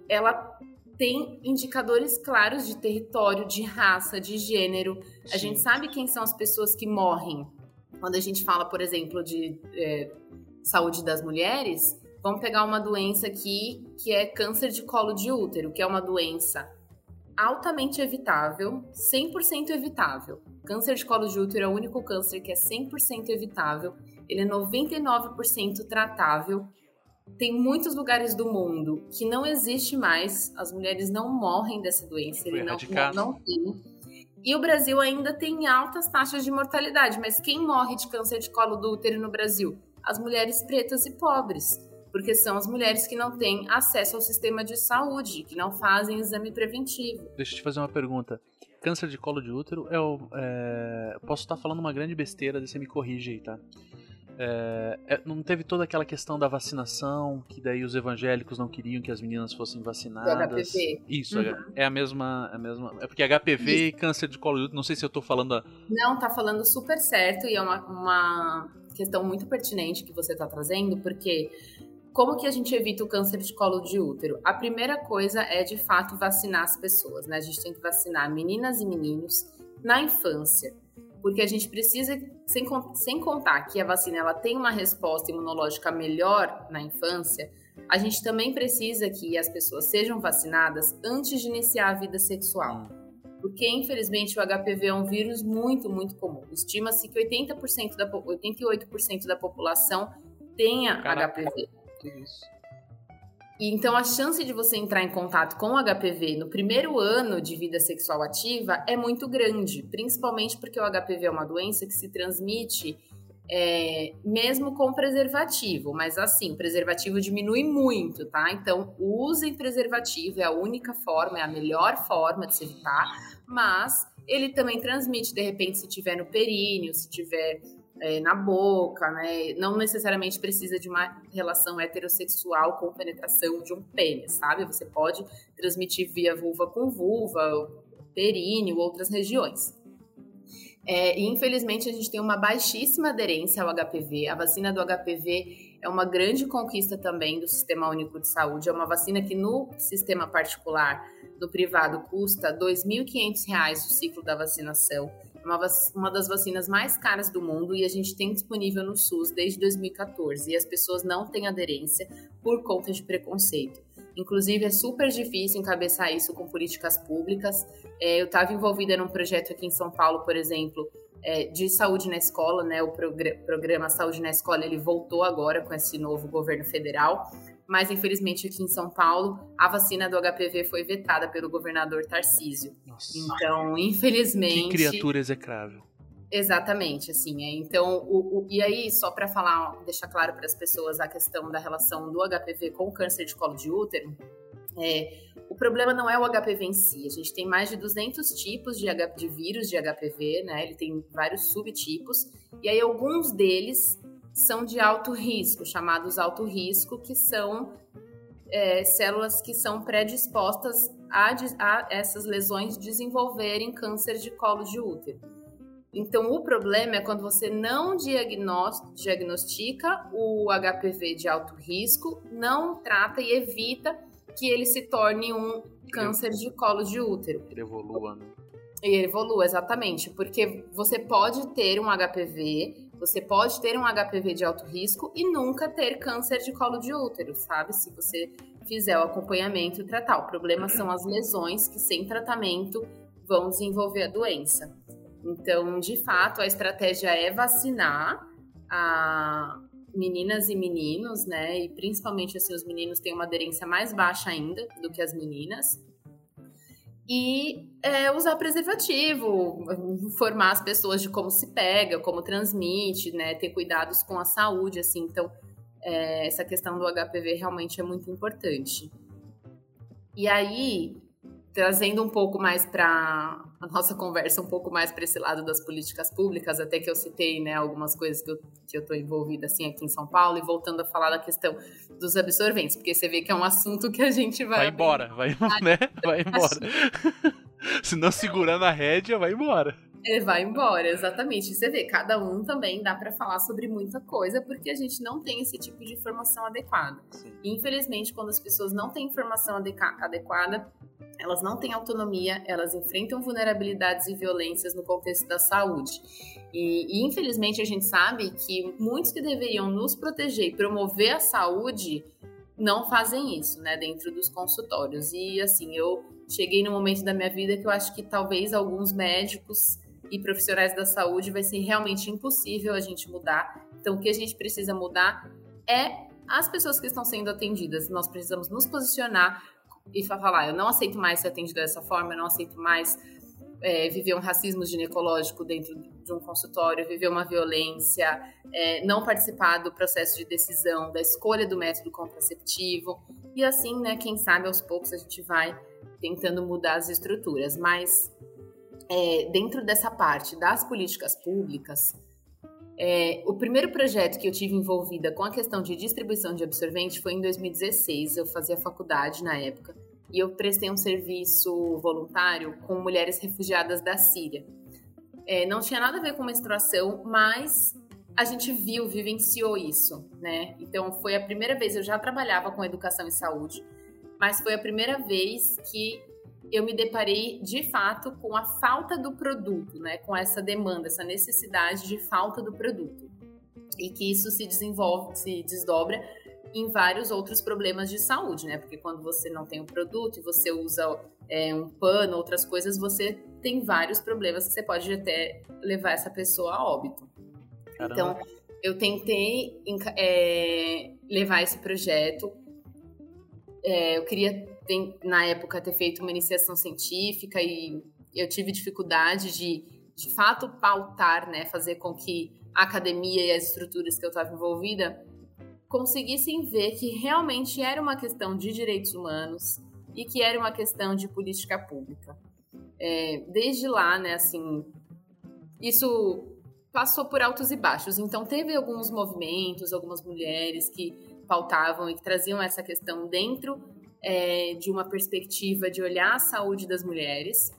ela tem indicadores claros de território, de raça, de gênero. Sim. A gente sabe quem são as pessoas que morrem quando a gente fala, por exemplo, de é, saúde das mulheres, vamos pegar uma doença aqui que é câncer de colo de útero, que é uma doença altamente evitável, 100% evitável. Câncer de colo de útero é o único câncer que é 100% evitável, ele é 99% tratável. Tem muitos lugares do mundo que não existe mais, as mulheres não morrem dessa doença, ele não, não, tem. E o Brasil ainda tem altas taxas de mortalidade, mas quem morre de câncer de colo do útero no Brasil? As mulheres pretas e pobres, porque são as mulheres que não têm acesso ao sistema de saúde, que não fazem exame preventivo. Deixa eu te fazer uma pergunta. Câncer de colo de útero é o. É... Posso estar falando uma grande besteira, você me corrige aí, tá? É, é, não teve toda aquela questão da vacinação, que daí os evangélicos não queriam que as meninas fossem vacinadas. HPV. Isso, uhum. é a mesma, a mesma. É porque HPV Isso. e câncer de colo de útero, não sei se eu tô falando. A... Não, tá falando super certo e é uma, uma questão muito pertinente que você tá trazendo, porque como que a gente evita o câncer de colo de útero? A primeira coisa é de fato vacinar as pessoas, né? A gente tem que vacinar meninas e meninos na infância porque a gente precisa, sem, sem contar que a vacina ela tem uma resposta imunológica melhor na infância, a gente também precisa que as pessoas sejam vacinadas antes de iniciar a vida sexual. Porque, infelizmente, o HPV é um vírus muito, muito comum. Estima-se que 80% da, 88% da população tenha Caraca. HPV. Isso. E então a chance de você entrar em contato com o HPV no primeiro ano de vida sexual ativa é muito grande, principalmente porque o HPV é uma doença que se transmite é, mesmo com preservativo, mas assim, o preservativo diminui muito, tá? Então, usem preservativo, é a única forma, é a melhor forma de se evitar, mas ele também transmite, de repente, se tiver no períneo, se tiver é, na boca, né? Não necessariamente precisa de uma relação heterossexual com penetração de um pênis, sabe? Você pode transmitir via vulva com vulva, períneo, outras regiões. É, e infelizmente a gente tem uma baixíssima aderência ao HPV. A vacina do HPV é uma grande conquista também do Sistema Único de Saúde. É uma vacina que no sistema particular, no privado, custa R$ 2.500 o ciclo da vacinação uma, uma das vacinas mais caras do mundo e a gente tem disponível no SUS desde 2014 e as pessoas não têm aderência por conta de preconceito. Inclusive, é super difícil encabeçar isso com políticas públicas. É, eu estava envolvida num projeto aqui em São Paulo, por exemplo, é, de saúde na escola, né? O programa Saúde na Escola ele voltou agora com esse novo governo federal mas infelizmente aqui em São Paulo a vacina do HPV foi vetada pelo governador Tarcísio. Nossa. Então, infelizmente. Que criatura execrável. Exatamente, assim. É, então, o, o, e aí, só para falar, deixar claro para as pessoas a questão da relação do HPV com o câncer de colo de útero, é, o problema não é o HPV em si. A gente tem mais de 200 tipos de, H, de vírus de HPV, né? Ele tem vários subtipos, e aí alguns deles são de alto risco, chamados alto risco, que são é, células que são predispostas a, a essas lesões desenvolverem câncer de colo de útero. Então, o problema é quando você não diagnostica o HPV de alto risco, não trata e evita que ele se torne um câncer de colo de útero. Ele evolua, né? Ele evolua, exatamente. Porque você pode ter um HPV, você pode ter um HPV de alto risco e nunca ter câncer de colo de útero, sabe? Se você fizer o acompanhamento e tratar. O problema são as lesões que, sem tratamento, vão desenvolver a doença. Então, de fato, a estratégia é vacinar a meninas e meninos, né? E principalmente assim, os meninos têm uma aderência mais baixa ainda do que as meninas. E é, usar preservativo, informar as pessoas de como se pega, como transmite, né? Ter cuidados com a saúde, assim. Então, é, essa questão do HPV realmente é muito importante. E aí, trazendo um pouco mais para a nossa conversa, um pouco mais para esse lado das políticas públicas, até que eu citei né, algumas coisas que eu que estou envolvida assim aqui em São Paulo, e voltando a falar da questão dos absorventes, porque você vê que é um assunto que a gente vai. Vai embora, vai, né? vai embora. [laughs] Se não segurando a rédea, vai embora. Ele vai embora, exatamente. Você vê, cada um também dá para falar sobre muita coisa, porque a gente não tem esse tipo de informação adequada. Sim. Infelizmente, quando as pessoas não têm informação adequada, elas não têm autonomia, elas enfrentam vulnerabilidades e violências no contexto da saúde. E, e, infelizmente a gente sabe que muitos que deveriam nos proteger e promover a saúde não fazem isso, né, dentro dos consultórios. E assim, eu cheguei no momento da minha vida que eu acho que talvez alguns médicos e profissionais da saúde vai ser realmente impossível a gente mudar. Então, o que a gente precisa mudar é as pessoas que estão sendo atendidas. Nós precisamos nos posicionar e falar: eu não aceito mais ser atendido dessa forma, eu não aceito mais é, viver um racismo ginecológico dentro de um consultório, viver uma violência, é, não participar do processo de decisão, da escolha do método contraceptivo. E assim, né, quem sabe aos poucos a gente vai tentando mudar as estruturas. Mas é, dentro dessa parte das políticas públicas, é, o primeiro projeto que eu tive envolvida com a questão de distribuição de absorvente foi em 2016. Eu fazia faculdade na época e eu prestei um serviço voluntário com mulheres refugiadas da Síria. É, não tinha nada a ver com menstruação, mas a gente viu, vivenciou isso, né? Então foi a primeira vez, eu já trabalhava com educação e saúde, mas foi a primeira vez que eu me deparei de fato com a falta do produto, né? Com essa demanda, essa necessidade de falta do produto. E que isso se desenvolve, se desdobra em vários outros problemas de saúde, né? Porque quando você não tem o um produto e você usa é, um pano, outras coisas, você tem vários problemas que você pode até levar essa pessoa a óbito. Caramba. Então, eu tentei é, levar esse projeto. É, eu queria, na época, ter feito uma iniciação científica e eu tive dificuldade de, de fato, pautar, né? Fazer com que a academia e as estruturas que eu estava envolvida conseguissem ver que realmente era uma questão de direitos humanos e que era uma questão de política pública. É, desde lá, né, assim, isso passou por altos e baixos. Então, teve alguns movimentos, algumas mulheres que pautavam e que traziam essa questão dentro é, de uma perspectiva de olhar a saúde das mulheres.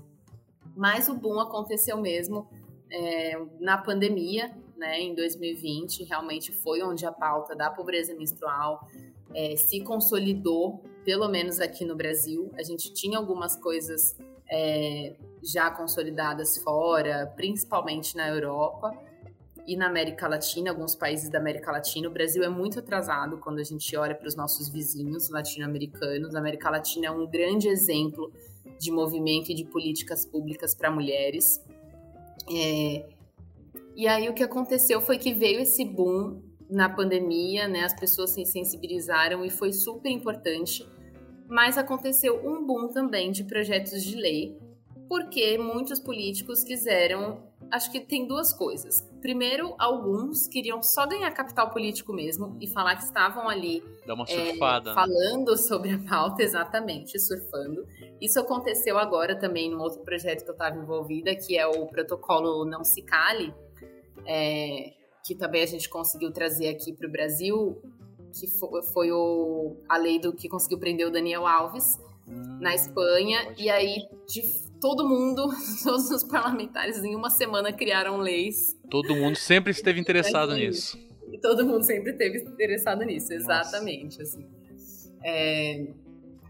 Mas o boom aconteceu mesmo é, na pandemia, né, em 2020, realmente foi onde a pauta da pobreza menstrual é, se consolidou, pelo menos aqui no Brasil. A gente tinha algumas coisas é, já consolidadas fora, principalmente na Europa e na América Latina, alguns países da América Latina. O Brasil é muito atrasado quando a gente olha para os nossos vizinhos latino-americanos. A América Latina é um grande exemplo de movimento e de políticas públicas para mulheres. É, e aí o que aconteceu foi que veio esse boom na pandemia, né? As pessoas se sensibilizaram e foi super importante. Mas aconteceu um boom também de projetos de lei, porque muitos políticos quiseram. Acho que tem duas coisas. Primeiro, alguns queriam só ganhar capital político mesmo e falar que estavam ali é, surfada, é, falando sobre a pauta, exatamente, surfando. Isso aconteceu agora também num outro projeto que eu estava envolvida, que é o protocolo Não Se Cale, é, que também a gente conseguiu trazer aqui para o Brasil, que foi, foi, o, a lei do que conseguiu prender o Daniel Alves hum, na Espanha. E aí, de todo mundo, [laughs] todos os parlamentares, em uma semana criaram leis. Todo mundo sempre esteve interessado nisso. E todo mundo sempre esteve interessado nisso, exatamente. Assim. É...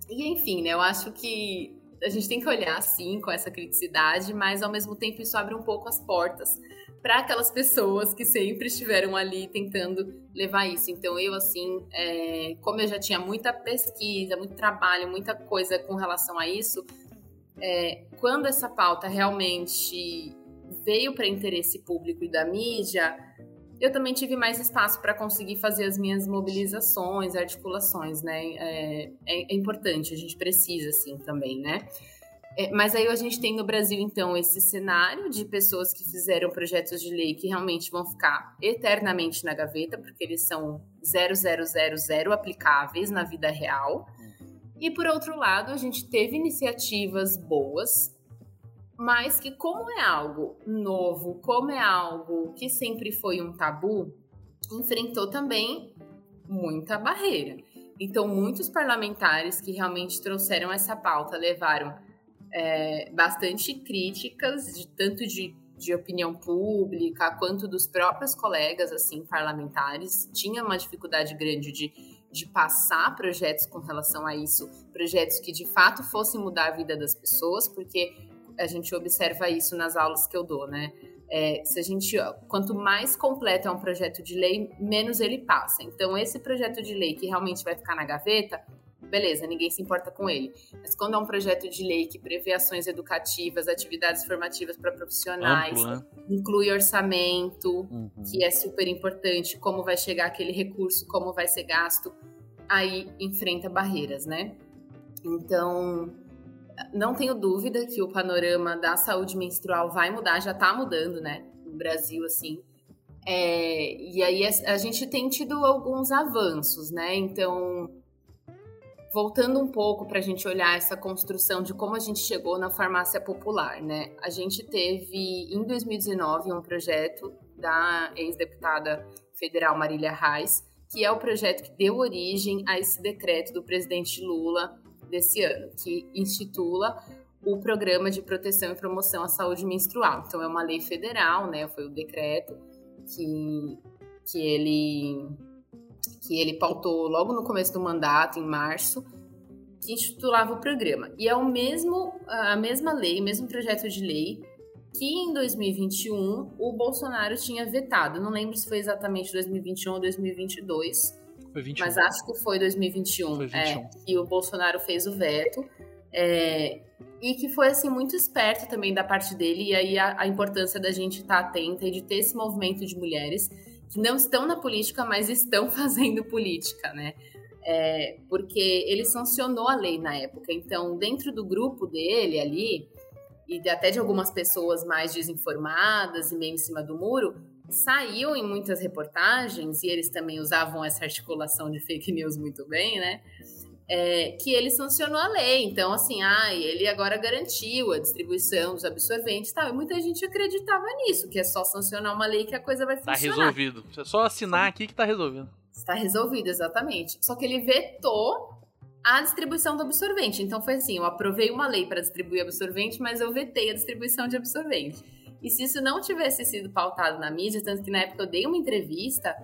E enfim, né? Eu acho que a gente tem que olhar, sim, com essa criticidade, mas ao mesmo tempo isso abre um pouco as portas para aquelas pessoas que sempre estiveram ali tentando levar isso. Então, eu, assim, é, como eu já tinha muita pesquisa, muito trabalho, muita coisa com relação a isso, é, quando essa pauta realmente veio para interesse público e da mídia, eu também tive mais espaço para conseguir fazer as minhas mobilizações, articulações, né? É, é, é importante, a gente precisa, assim, também, né? É, mas aí a gente tem no Brasil, então, esse cenário de pessoas que fizeram projetos de lei que realmente vão ficar eternamente na gaveta, porque eles são 0000 aplicáveis na vida real. E por outro lado, a gente teve iniciativas boas, mas que, como é algo novo, como é algo que sempre foi um tabu, enfrentou também muita barreira. Então, muitos parlamentares que realmente trouxeram essa pauta levaram é, bastante críticas, de, tanto de, de opinião pública quanto dos próprios colegas assim parlamentares. Tinha uma dificuldade grande de, de passar projetos com relação a isso, projetos que de fato fossem mudar a vida das pessoas, porque a gente observa isso nas aulas que eu dou, né? É, se a gente, quanto mais completo é um projeto de lei, menos ele passa. Então, esse projeto de lei que realmente vai ficar na gaveta, beleza, ninguém se importa com ele. Mas quando é um projeto de lei que prevê ações educativas, atividades formativas para profissionais, Amplo, né? inclui orçamento, uhum. que é super importante, como vai chegar aquele recurso, como vai ser gasto, aí enfrenta barreiras, né? Então, não tenho dúvida que o panorama da saúde menstrual vai mudar, já está mudando, né? No Brasil, assim. É, e aí a, a gente tem tido alguns avanços, né? Então, voltando um pouco para a gente olhar essa construção de como a gente chegou na farmácia popular, né? A gente teve em 2019 um projeto da ex-deputada federal Marília Reis, que é o projeto que deu origem a esse decreto do presidente Lula desse ano, que institula o Programa de Proteção e Promoção à Saúde Menstrual. Então é uma lei federal, né? Foi o decreto que, que ele que ele pautou logo no começo do mandato, em março, que intitulava o programa. E é o mesmo, a mesma lei, o mesmo projeto de lei que em 2021 o Bolsonaro tinha vetado. Não lembro se foi exatamente 2021 ou 2022. Foi 21. Mas acho que foi 2021. Foi 21. É, e o Bolsonaro fez o veto. É, e que foi assim muito esperto também da parte dele e aí a, a importância da gente estar tá atenta e de ter esse movimento de mulheres que não estão na política, mas estão [laughs] fazendo política, né? É, porque ele sancionou a lei na época. Então, dentro do grupo dele ali, e até de algumas pessoas mais desinformadas e meio em cima do muro, saiu em muitas reportagens, e eles também usavam essa articulação de fake news muito bem, né? É, que ele sancionou a lei. Então, assim, ah, ele agora garantiu a distribuição dos absorventes e tal. E muita gente acreditava nisso, que é só sancionar uma lei que a coisa vai tá funcionar. Tá resolvido. É só assinar aqui que tá resolvido. Está resolvido, exatamente. Só que ele vetou a distribuição do absorvente. Então foi assim, eu aprovei uma lei para distribuir absorvente, mas eu vetei a distribuição de absorvente. E se isso não tivesse sido pautado na mídia, tanto que na época eu dei uma entrevista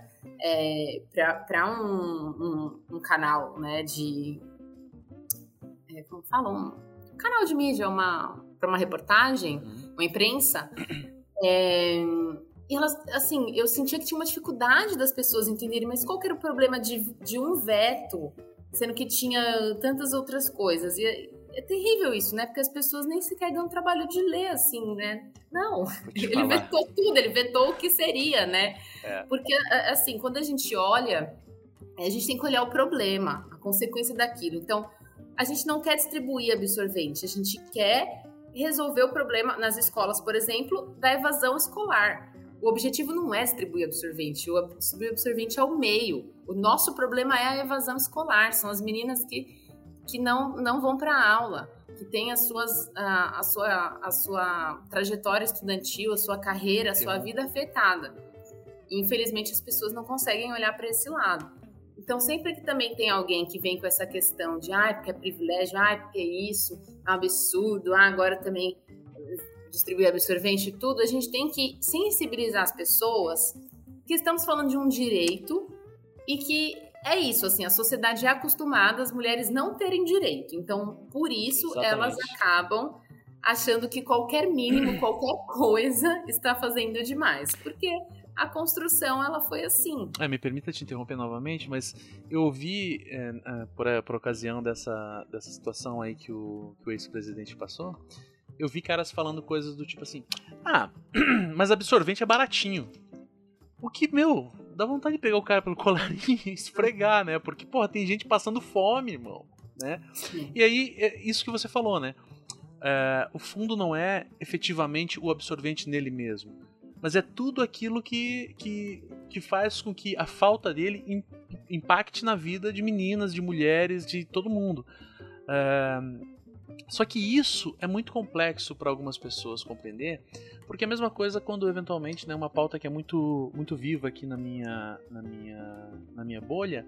é, para um, um, um, canal né, de. É, como falam? Um canal de mídia, uma, para uma reportagem, uhum. uma imprensa. É, e elas, assim, eu sentia que tinha uma dificuldade das pessoas entenderem, mas qual que era o problema de, de um veto, sendo que tinha tantas outras coisas? E é terrível isso, né? Porque as pessoas nem sequer dão trabalho de ler, assim, né? Não, ele falar. vetou tudo, ele vetou o que seria, né? É. Porque, assim, quando a gente olha, a gente tem que olhar o problema, a consequência daquilo. Então, a gente não quer distribuir absorvente, a gente quer resolver o problema nas escolas, por exemplo, da evasão escolar. O objetivo não é distribuir absorvente, o distribuir absorvente é o meio. O nosso problema é a evasão escolar, são as meninas que que não, não vão para a aula, que têm as suas, a, a, sua, a sua trajetória estudantil, a sua carreira, a sua vida afetada. E, infelizmente, as pessoas não conseguem olhar para esse lado. Então, sempre que também tem alguém que vem com essa questão de, ah, porque é privilégio, ah, porque é isso, é um absurdo, ah, agora também distribuir absorvente e tudo, a gente tem que sensibilizar as pessoas que estamos falando de um direito e que é isso, assim, a sociedade é acostumada as mulheres não terem direito. Então, por isso, Exatamente. elas acabam achando que qualquer mínimo, [clears throat] qualquer coisa está fazendo demais. Porque a construção ela foi assim. É, me permita te interromper novamente, mas eu ouvi, é, é, por, é, por, ocasião dessa, dessa situação aí que o, que o ex-presidente passou, eu vi caras falando coisas do tipo assim: Ah, [clears throat] mas absorvente é baratinho. O que, meu, dá vontade de pegar o cara pelo colarinho [laughs] e esfregar, né? Porque, porra, tem gente passando fome, irmão. Né? E aí, é isso que você falou, né? É, o fundo não é efetivamente o absorvente nele mesmo, mas é tudo aquilo que, que, que faz com que a falta dele impacte na vida de meninas, de mulheres, de todo mundo. É, só que isso é muito complexo para algumas pessoas compreender, porque é a mesma coisa quando eventualmente, né, uma pauta que é muito muito viva aqui na minha na minha na minha bolha,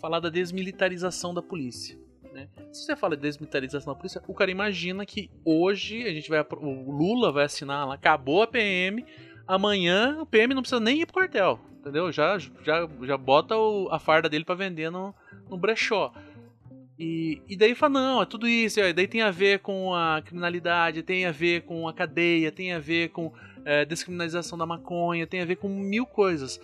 falar da desmilitarização da polícia. Né? Se você fala de desmilitarização da polícia, o cara imagina que hoje a gente vai o Lula vai assinar lá, acabou a PM, amanhã o PM não precisa nem ir pro quartel, entendeu? Já já já bota o, a farda dele para vender no, no brechó. E, e daí fala, não, é tudo isso, e daí tem a ver com a criminalidade, tem a ver com a cadeia, tem a ver com é, descriminalização da maconha, tem a ver com mil coisas.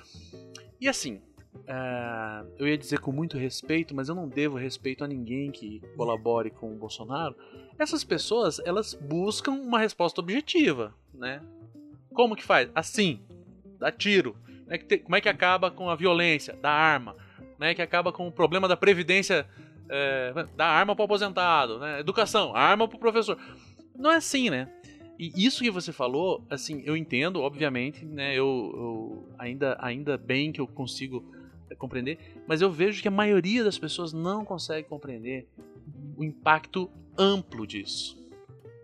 E assim, é, eu ia dizer com muito respeito, mas eu não devo respeito a ninguém que colabore com o Bolsonaro. Essas pessoas, elas buscam uma resposta objetiva, né? Como que faz? Assim, dá tiro. Como é que acaba com a violência? Da arma. Como é que acaba com o problema da previdência é, dar arma para aposentado, né? Educação, arma para o professor. Não é assim, né? E isso que você falou, assim, eu entendo, obviamente, né? Eu, eu ainda, ainda bem que eu consigo é, compreender, mas eu vejo que a maioria das pessoas não consegue compreender o impacto amplo disso.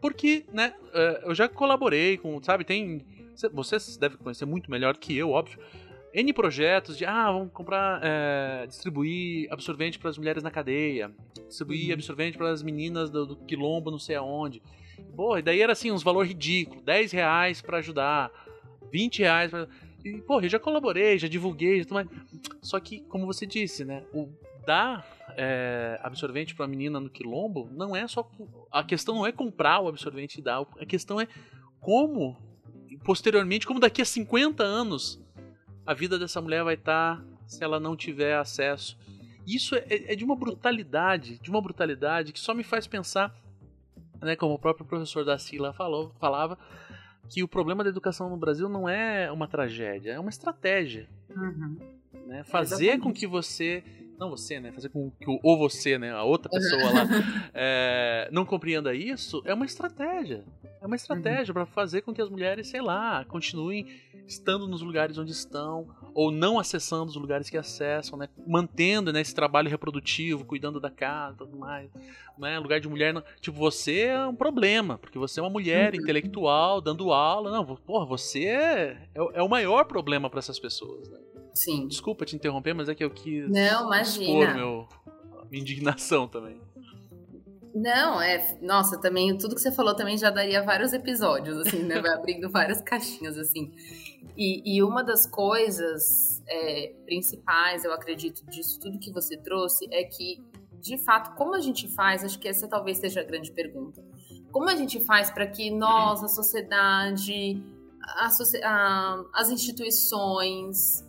Porque, né? É, eu já colaborei com, sabe? Tem, vocês devem conhecer muito melhor que eu, óbvio N projetos de, ah, vamos comprar, é, distribuir absorvente para as mulheres na cadeia, distribuir uhum. absorvente para as meninas do, do, quilombo não sei aonde. Pô, e daí era assim, uns valores ridículos, 10 reais para ajudar, 20 reais pra... E, pô, eu já colaborei, já divulguei, já só que, como você disse, né, o dar é, absorvente para a menina no quilombo não é só... A questão não é comprar o absorvente e dar, a questão é como, posteriormente, como daqui a 50 anos a vida dessa mulher vai estar tá, se ela não tiver acesso. Isso é, é, de uma brutalidade, de uma brutalidade que só me faz pensar, né, como o próprio professor da Sila falou, falava, que o problema da educação no Brasil não é uma tragédia, é uma estratégia. Uhum. Né? Fazer com que você não você, né? Fazer com que o, ou você, né? A outra pessoa lá [laughs] é, não compreenda isso é uma estratégia. É uma estratégia uhum. para fazer com que as mulheres, sei lá, continuem estando nos lugares onde estão ou não acessando os lugares que acessam, né? Mantendo né, esse trabalho reprodutivo, cuidando da casa, tudo mais, né? Lugar de mulher, não... tipo você é um problema porque você é uma mulher uhum. intelectual dando aula, não? Porra, você é, é, é o maior problema para essas pessoas, né? Sim. Desculpa te interromper, mas é que eu quis Não, imagina. expor meu, minha indignação também. Não, é. Nossa, também tudo que você falou também já daria vários episódios, assim, né? Vai abrindo [laughs] várias caixinhas, assim. E, e uma das coisas é, principais, eu acredito, disso tudo que você trouxe é que, de fato, como a gente faz, acho que essa talvez seja a grande pergunta. Como a gente faz para que nós, a sociedade, a, a, as instituições,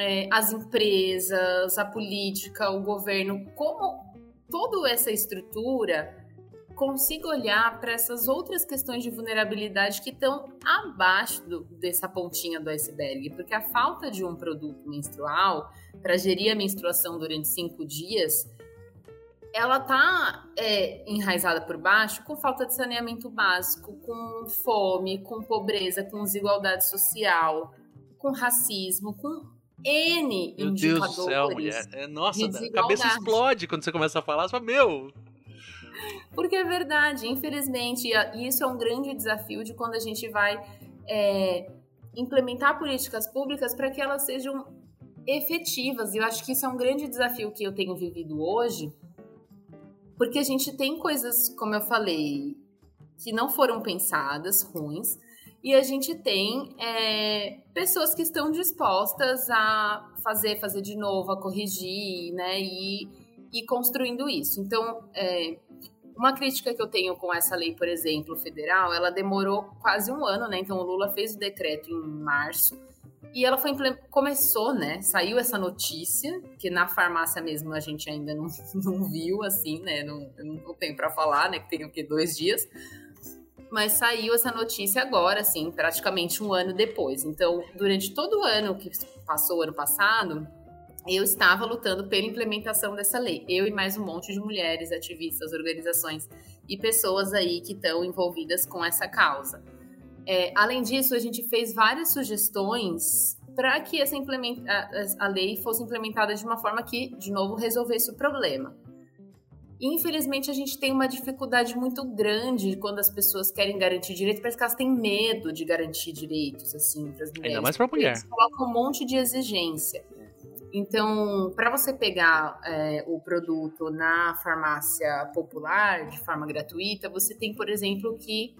é, as empresas, a política, o governo, como toda essa estrutura consiga olhar para essas outras questões de vulnerabilidade que estão abaixo do, dessa pontinha do iceberg, porque a falta de um produto menstrual para gerir a menstruação durante cinco dias, ela tá é, enraizada por baixo com falta de saneamento básico, com fome, com pobreza, com desigualdade social, com racismo, com N Meu Deus do céu, mulher. É, nossa, a cabeça explode quando você começa a falar. Você fala, meu. Porque é verdade, infelizmente, e isso é um grande desafio de quando a gente vai é, implementar políticas públicas para que elas sejam efetivas. E eu acho que isso é um grande desafio que eu tenho vivido hoje, porque a gente tem coisas, como eu falei, que não foram pensadas, ruins, e a gente tem é, pessoas que estão dispostas a fazer, fazer de novo, a corrigir, né, e, e construindo isso. Então, é, uma crítica que eu tenho com essa lei, por exemplo, federal, ela demorou quase um ano, né? Então o Lula fez o decreto em março e ela foi começou, né? Saiu essa notícia que na farmácia mesmo a gente ainda não, [laughs] não viu, assim, né? Não, eu não tenho para falar, né? Que tem o que dois dias. Mas saiu essa notícia agora, assim, praticamente um ano depois. Então, durante todo o ano que passou, ano passado, eu estava lutando pela implementação dessa lei. Eu e mais um monte de mulheres, ativistas, organizações e pessoas aí que estão envolvidas com essa causa. É, além disso, a gente fez várias sugestões para que essa a, a lei fosse implementada de uma forma que, de novo, resolvesse o problema. Infelizmente, a gente tem uma dificuldade muito grande quando as pessoas querem garantir direitos, parece que elas têm medo de garantir direitos, assim, para as mulheres. Ainda mais para a mulher. Eles colocam um monte de exigência. Então, para você pegar é, o produto na farmácia popular de forma gratuita, você tem, por exemplo, que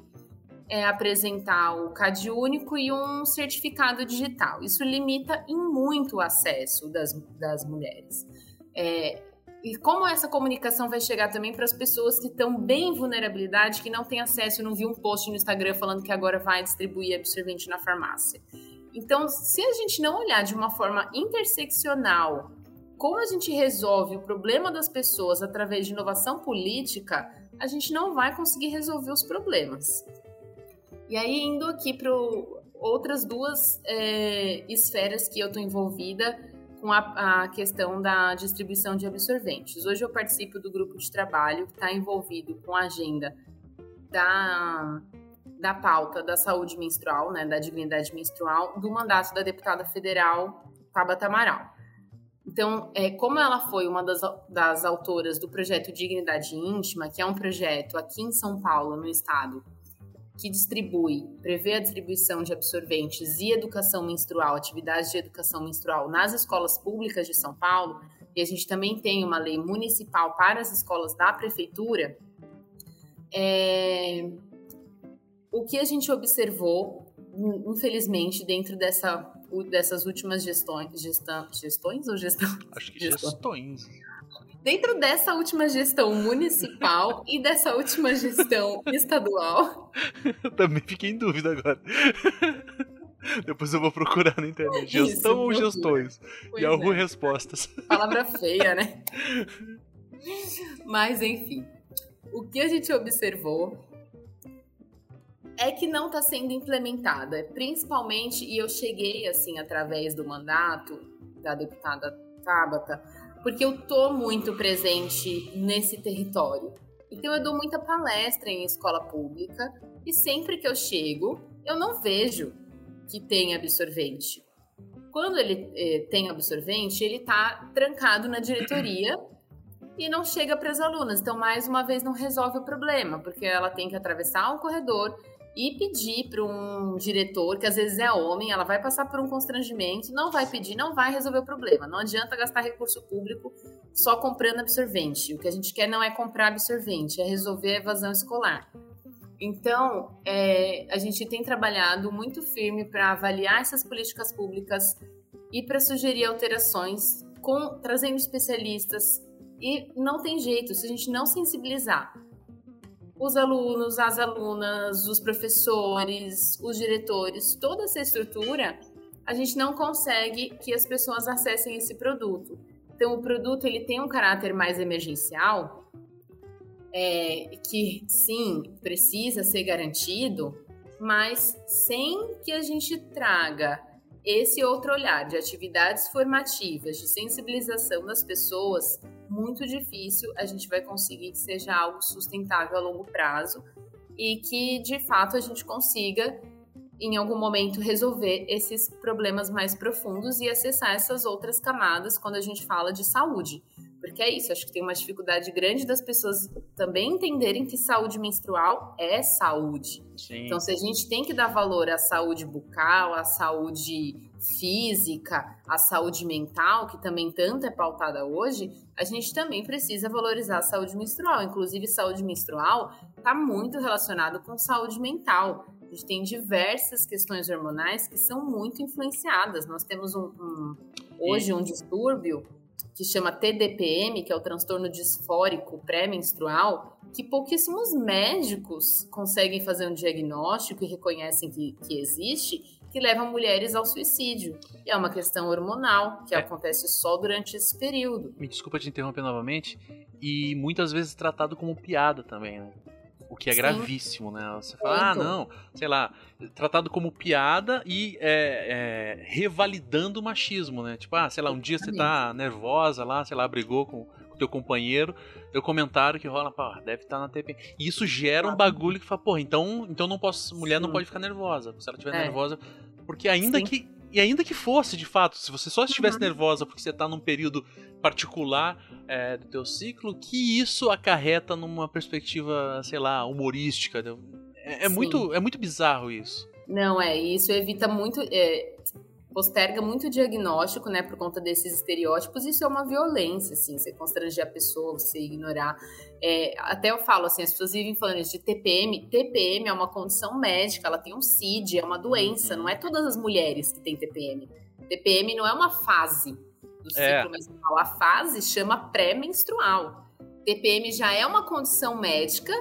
é, apresentar o CAD único e um certificado digital. Isso limita em muito o acesso das, das mulheres. É, e como essa comunicação vai chegar também para as pessoas que estão bem em vulnerabilidade, que não têm acesso, não viu um post no Instagram falando que agora vai distribuir absorvente na farmácia. Então, se a gente não olhar de uma forma interseccional como a gente resolve o problema das pessoas através de inovação política, a gente não vai conseguir resolver os problemas. E aí, indo aqui para outras duas é, esferas que eu estou envolvida com a, a, questão da distribuição de absorventes. Hoje eu participo do grupo de trabalho que está envolvido com a agenda da da pauta da saúde menstrual, né, da dignidade menstrual, do mandato da deputada federal Tabata Amaral. Então, é, como ela foi uma das, das autoras do projeto Dignidade Íntima, que é um projeto aqui em São Paulo, no estado, que distribui, prevê a distribuição de absorventes e educação menstrual, atividades de educação menstrual nas escolas públicas de São Paulo, e a gente também tem uma lei municipal para as escolas da prefeitura, é, o que a gente observou, infelizmente, dentro dessa, dessas últimas gestões, gestão, gestões ou gestão? Acho que gestões. Dentro dessa última gestão municipal e dessa última gestão estadual. Eu também fiquei em dúvida agora. Depois eu vou procurar na internet. Gestão Isso, ou gestões? Pois Yahoo é. Respostas. Palavra feia, né? [laughs] Mas, enfim. O que a gente observou é que não está sendo implementada, principalmente, e eu cheguei assim através do mandato da deputada Tabata, porque eu tô muito presente nesse território. Então eu dou muita palestra em escola pública e sempre que eu chego, eu não vejo que tem absorvente. Quando ele eh, tem absorvente, ele está trancado na diretoria e não chega para as alunas. Então, mais uma vez, não resolve o problema, porque ela tem que atravessar um corredor, e pedir para um diretor, que às vezes é homem, ela vai passar por um constrangimento, não vai pedir, não vai resolver o problema. Não adianta gastar recurso público só comprando absorvente. O que a gente quer não é comprar absorvente, é resolver a evasão escolar. Então, é, a gente tem trabalhado muito firme para avaliar essas políticas públicas e para sugerir alterações, com, trazendo especialistas. E não tem jeito, se a gente não sensibilizar os alunos, as alunas, os professores, os diretores, toda essa estrutura, a gente não consegue que as pessoas acessem esse produto. Então, o produto ele tem um caráter mais emergencial, é, que sim precisa ser garantido, mas sem que a gente traga esse outro olhar de atividades formativas, de sensibilização das pessoas, muito difícil a gente vai conseguir que seja algo sustentável a longo prazo e que de fato a gente consiga em algum momento resolver esses problemas mais profundos e acessar essas outras camadas quando a gente fala de saúde. Porque é isso, acho que tem uma dificuldade grande das pessoas também entenderem que saúde menstrual é saúde. Sim. Então, se a gente tem que dar valor à saúde bucal, à saúde física, à saúde mental, que também tanto é pautada hoje, a gente também precisa valorizar a saúde menstrual. Inclusive, saúde menstrual está muito relacionado com saúde mental. A gente tem diversas questões hormonais que são muito influenciadas. Nós temos um, um hoje um distúrbio que chama TDPM, que é o transtorno disfórico pré-menstrual, que pouquíssimos médicos conseguem fazer um diagnóstico e reconhecem que, que existe, que leva mulheres ao suicídio. E é uma questão hormonal que é. acontece só durante esse período. Me desculpa te interromper novamente, e muitas vezes tratado como piada também, né? O que é Sim. gravíssimo, né? Você fala, ah, não, sei lá, tratado como piada e é, é, revalidando o machismo, né? Tipo, ah, sei lá, um dia você tá nervosa lá, sei lá, brigou com o teu companheiro, teu comentário que rola, pô, deve estar tá na TPM. E isso gera um bagulho que fala, porra, então, então não posso, mulher Sim. não pode ficar nervosa. Se ela estiver é. nervosa, porque ainda Sim. que e ainda que fosse, de fato, se você só estivesse uhum. nervosa porque você está num período particular é, do teu ciclo, que isso acarreta numa perspectiva, sei lá, humorística. É, é muito, é muito bizarro isso. Não, é, isso evita muito. É, posterga muito o diagnóstico, né, por conta desses estereótipos, isso é uma violência, assim, você constranger a pessoa, você ignorar. É, até eu falo, assim, as pessoas vivem falando isso de TPM, TPM é uma condição médica, ela tem um CID, é uma doença, não é todas as mulheres que têm TPM. TPM não é uma fase do ciclo é. menstrual, a fase chama pré-menstrual. TPM já é uma condição médica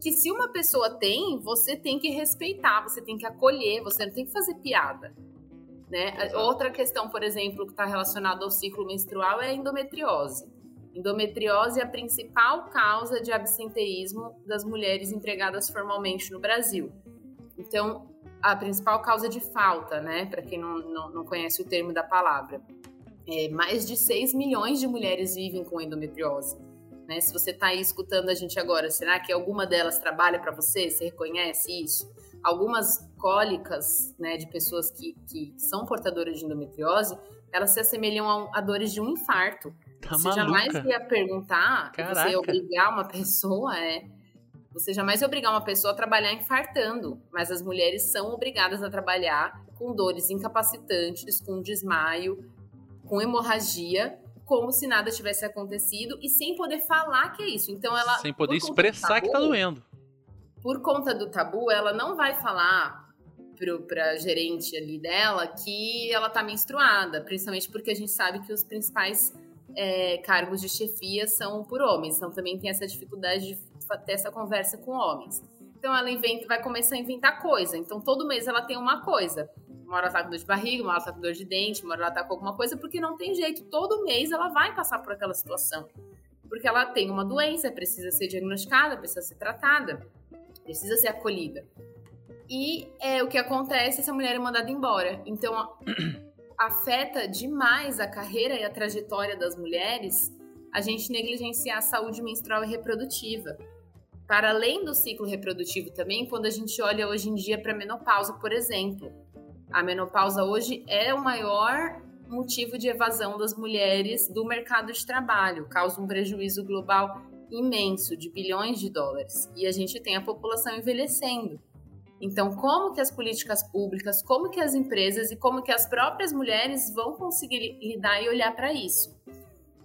que se uma pessoa tem, você tem que respeitar, você tem que acolher, você não tem que fazer piada. Né? Outra questão, por exemplo, que está relacionada ao ciclo menstrual é a endometriose. Endometriose é a principal causa de absenteísmo das mulheres empregadas formalmente no Brasil. Então, a principal causa de falta, né? Para quem não, não, não, conhece o termo da palavra. É, mais de 6 milhões de mulheres vivem com endometriose. Né? Se você está aí escutando a gente agora, será que alguma delas trabalha para você? Você reconhece isso? algumas cólicas, né, de pessoas que, que são portadoras de endometriose, elas se assemelham a, a dores de um infarto. Tá você maluca. jamais ia perguntar, você ia obrigar uma [laughs] pessoa, é, você jamais ia obrigar uma pessoa a trabalhar infartando, mas as mulheres são obrigadas a trabalhar com dores incapacitantes, com desmaio, com hemorragia, como se nada tivesse acontecido e sem poder falar que é isso. Então ela sem poder expressar que tá doendo por conta do tabu, ela não vai falar para gerente ali dela que ela tá menstruada, principalmente porque a gente sabe que os principais é, cargos de chefia são por homens, então também tem essa dificuldade de ter essa conversa com homens. Então ela inventa, vai começar a inventar coisa. Então todo mês ela tem uma coisa. Uma hora ela tá com dor de barriga, uma hora ela tá com dor de dente, uma hora ela tá com alguma coisa, porque não tem jeito. Todo mês ela vai passar por aquela situação. Porque ela tem uma doença, precisa ser diagnosticada, precisa ser tratada precisa ser acolhida. E é o que acontece essa mulher é mandada embora. Então [clears throat] afeta demais a carreira e a trajetória das mulheres a gente negligenciar a saúde menstrual e reprodutiva. Para além do ciclo reprodutivo também, quando a gente olha hoje em dia para a menopausa, por exemplo, a menopausa hoje é o maior motivo de evasão das mulheres do mercado de trabalho, causa um prejuízo global imenso de bilhões de dólares e a gente tem a população envelhecendo. Então, como que as políticas públicas, como que as empresas e como que as próprias mulheres vão conseguir lidar e olhar para isso?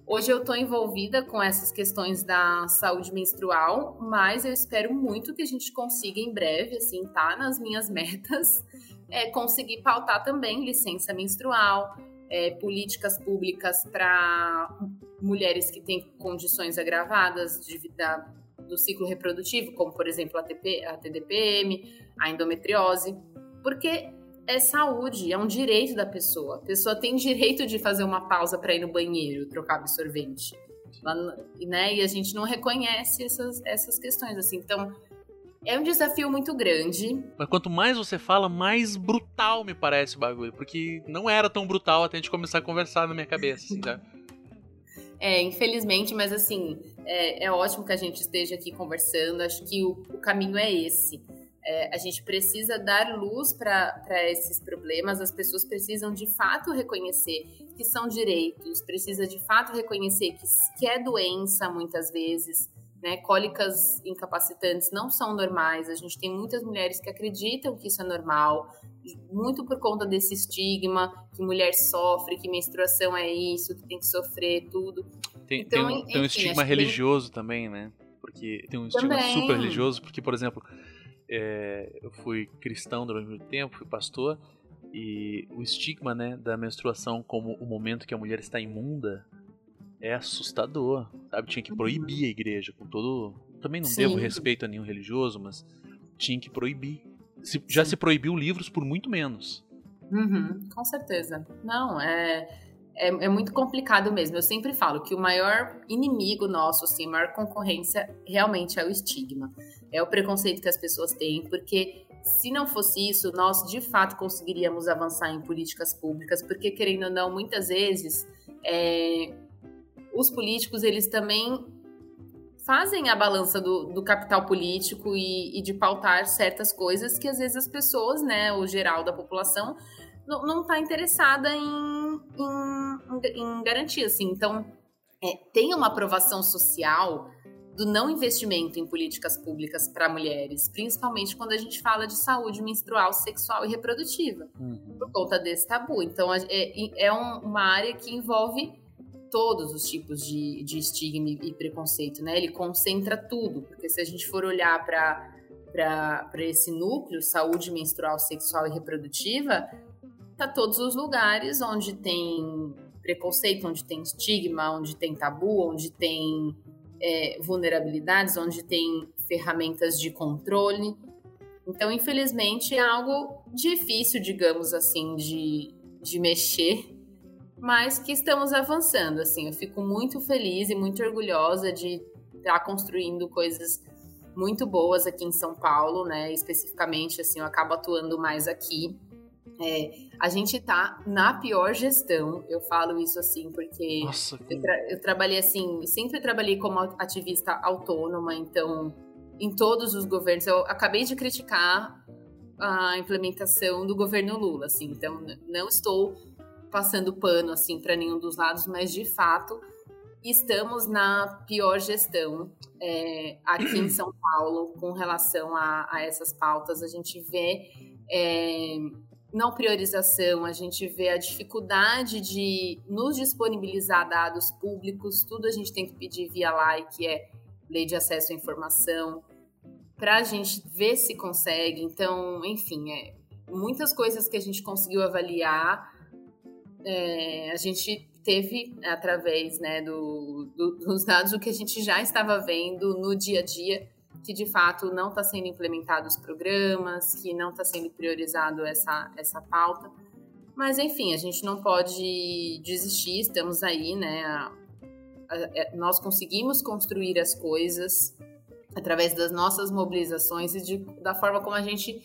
Hoje eu estou envolvida com essas questões da saúde menstrual, mas eu espero muito que a gente consiga em breve, assim, tá nas minhas [laughs] metas, é, conseguir pautar também licença menstrual, é, políticas públicas para mulheres que têm condições agravadas de, da, do ciclo reprodutivo, como por exemplo a, TP, a TDPM, a endometriose, porque é saúde, é um direito da pessoa. A pessoa tem direito de fazer uma pausa para ir no banheiro, trocar absorvente. Né? E a gente não reconhece essas, essas questões. assim. Então, é um desafio muito grande. Mas quanto mais você fala, mais brutal me parece o bagulho. Porque não era tão brutal até a gente começar a conversar na minha cabeça, assim, tá? [laughs] É, infelizmente, mas assim, é, é, ótimo que a gente esteja aqui conversando. Acho que o, o caminho é esse. É, a gente precisa dar luz para esses problemas, as pessoas precisam de fato reconhecer que são direitos, precisa de fato reconhecer que, que é doença muitas vezes, né? Cólicas incapacitantes não são normais. A gente tem muitas mulheres que acreditam que isso é normal, muito por conta desse estigma que mulher sofre, que menstruação é isso, que tem que sofrer tudo. Tem, então, tem, um, enfim, tem um estigma religioso tem... também, né? Porque tem um estigma também. super religioso, porque, por exemplo, é, eu fui cristão durante muito tempo, fui pastor, e o estigma né, da menstruação como o momento que a mulher está imunda é assustador, sabe? Tinha que proibir a igreja com todo. Também não Sim. devo respeito a nenhum religioso, mas tinha que proibir. Se, já se proibiu livros por muito menos. Uhum, com certeza. Não, é, é, é, muito complicado mesmo. Eu sempre falo que o maior inimigo nosso, assim, a maior concorrência realmente é o estigma. É o preconceito que as pessoas têm, porque se não fosse isso, nós de fato conseguiríamos avançar em políticas públicas, porque querendo ou não, muitas vezes é, os políticos eles também fazem a balança do, do capital político e, e, de pautar certas coisas que às vezes as pessoas, né, o geral da população, não está interessada em, em, em, garantir, assim. Então, é, tem uma aprovação social do não investimento em políticas públicas para mulheres, principalmente quando a gente fala de saúde menstrual, sexual e reprodutiva, uhum. por conta desse tabu. Então, é, é um, uma área que envolve todos os tipos de, de estigma e preconceito, né? Ele concentra tudo, porque se a gente for olhar para esse núcleo, saúde menstrual, sexual e reprodutiva, tá todos os lugares onde tem preconceito, onde tem estigma, onde tem tabu, onde tem é, vulnerabilidades, onde tem ferramentas de controle. Então, infelizmente, é algo difícil, digamos assim, de, de mexer mas que estamos avançando, assim, eu fico muito feliz e muito orgulhosa de estar tá construindo coisas muito boas aqui em São Paulo, né, especificamente, assim, eu acabo atuando mais aqui, é, a gente tá na pior gestão, eu falo isso assim porque Nossa, que... eu, tra eu, trabalhei assim, sempre trabalhei como ativista autônoma, então em todos os governos, eu acabei de criticar a implementação do governo Lula, assim, então não estou passando pano assim para nenhum dos lados, mas de fato estamos na pior gestão é, aqui em São Paulo com relação a, a essas pautas. A gente vê é, não priorização, a gente vê a dificuldade de nos disponibilizar dados públicos, tudo a gente tem que pedir via lei, que é lei de acesso à informação, para a gente ver se consegue. Então, enfim, é, muitas coisas que a gente conseguiu avaliar é, a gente teve, através né, do, do, dos dados, o que a gente já estava vendo no dia a dia, que de fato não está sendo implementado os programas, que não está sendo priorizado essa, essa pauta. Mas, enfim, a gente não pode desistir, estamos aí, né? A, a, a, é, nós conseguimos construir as coisas através das nossas mobilizações e de, da forma como a gente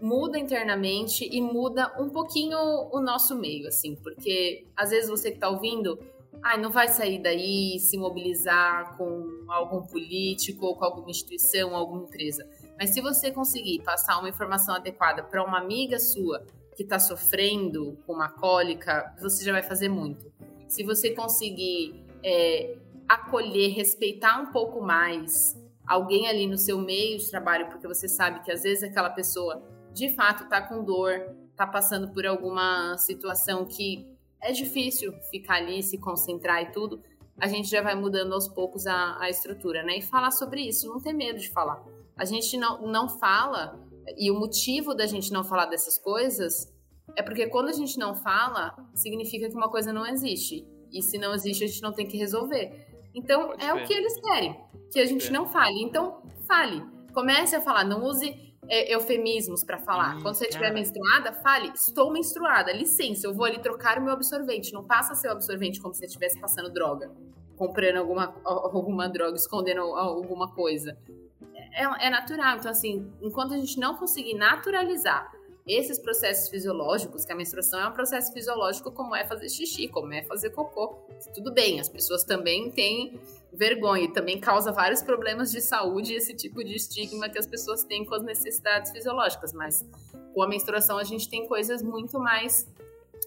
muda internamente e muda um pouquinho o nosso meio, assim, porque às vezes você que tá ouvindo, ai, não vai sair daí se mobilizar com algum político ou com alguma instituição, alguma empresa. Mas se você conseguir passar uma informação adequada para uma amiga sua que está sofrendo com uma cólica, você já vai fazer muito. Se você conseguir é, acolher, respeitar um pouco mais alguém ali no seu meio de trabalho, porque você sabe que às vezes aquela pessoa de fato está com dor, está passando por alguma situação que é difícil ficar ali, se concentrar e tudo, a gente já vai mudando aos poucos a, a estrutura, né? E falar sobre isso, não ter medo de falar. A gente não, não fala, e o motivo da gente não falar dessas coisas é porque quando a gente não fala, significa que uma coisa não existe. E se não existe, a gente não tem que resolver. Então, Pode é ver. o que eles querem, que a gente não fale. Então, fale. Comece a falar, não use é, eufemismos para falar. Hum, Quando você estiver menstruada, fale: estou menstruada, licença, eu vou ali trocar o meu absorvente. Não passa seu absorvente como se você estivesse passando droga, comprando alguma, alguma droga, escondendo alguma coisa. É, é natural. Então, assim, enquanto a gente não conseguir naturalizar esses processos fisiológicos, que a menstruação é um processo fisiológico como é fazer xixi, como é fazer cocô. Tudo bem, as pessoas também têm vergonha e também causa vários problemas de saúde esse tipo de estigma que as pessoas têm com as necessidades fisiológicas, mas com a menstruação a gente tem coisas muito mais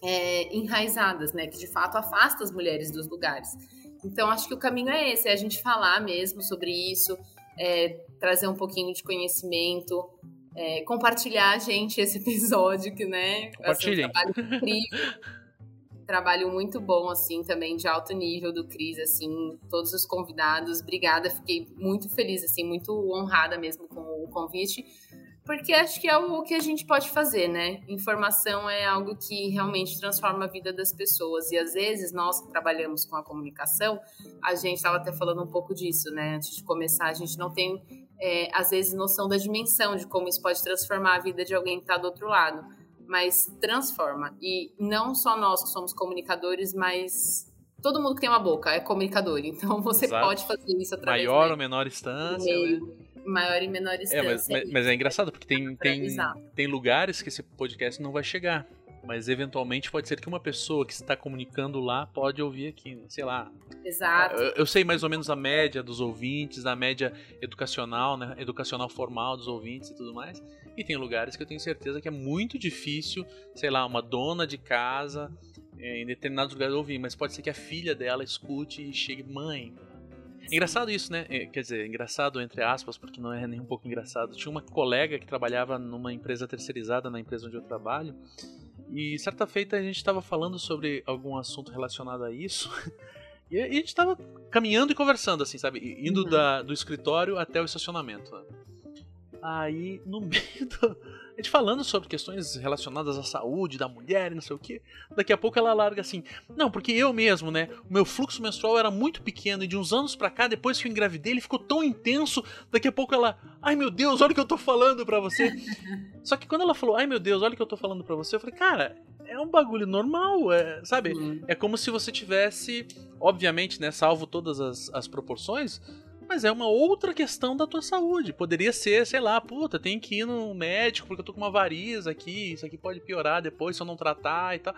é, enraizadas, né, que de fato afasta as mulheres dos lugares. Então acho que o caminho é esse, é a gente falar mesmo sobre isso, é, trazer um pouquinho de conhecimento, é, compartilhar, gente, esse [laughs] episódio, que, né? Compartilhem. um trabalho incrível. trabalho muito bom, assim, também de alto nível do Cris, assim, todos os convidados. Obrigada, fiquei muito feliz, assim, muito honrada mesmo com o convite porque acho que é o que a gente pode fazer, né? Informação é algo que realmente transforma a vida das pessoas. E às vezes nós que trabalhamos com a comunicação, a gente estava até falando um pouco disso, né? Antes de começar, a gente não tem, é, às vezes, noção da dimensão de como isso pode transformar a vida de alguém que está do outro lado. Mas transforma. E não só nós que somos comunicadores, mas todo mundo que tem uma boca é comunicador. [laughs] Então você Exato. pode fazer isso através Maior né, ou menor instância, meio. né? Maior e menor É, distância. mas, mas, mas é engraçado, porque tem, tem, tem lugares que esse podcast não vai chegar. Mas eventualmente pode ser que uma pessoa que está comunicando lá pode ouvir aqui, né? sei lá. Exato. Eu, eu sei mais ou menos a média dos ouvintes, a média educacional, né? Educacional formal dos ouvintes e tudo mais. E tem lugares que eu tenho certeza que é muito difícil, sei lá, uma dona de casa é, em determinados lugares ouvir, mas pode ser que a filha dela escute e chegue, mãe, Engraçado isso, né? É, Quer dizer, engraçado entre aspas, porque não é nem um pouco engraçado. Tinha uma colega que trabalhava numa empresa terceirizada na empresa onde eu trabalho. E certa feita a gente estava falando sobre algum assunto relacionado a isso. [laughs] E a gente estava caminhando e conversando, assim, sabe? Indo Uhum. da, do escritório até o estacionamento. Aí, no [laughs] meio do. A gente falando sobre questões relacionadas à saúde da mulher e não sei o que. Daqui a pouco ela larga assim: Não, porque eu mesmo, né? O meu fluxo menstrual era muito pequeno e de uns anos pra cá, depois que eu engravidei, ele ficou tão intenso. Daqui a pouco ela: Ai meu Deus, olha o que eu tô falando pra você. Só que quando ela falou: Ai meu Deus, olha o que eu tô falando pra você, eu falei: Cara, é um bagulho normal, é, sabe? Hum. É como se você tivesse, obviamente, né, salvo todas as, as proporções, mas é uma outra questão da tua saúde. Poderia ser, sei lá, puta, tem que ir no médico porque eu tô com uma variz aqui, isso aqui pode piorar depois se eu não tratar e tal.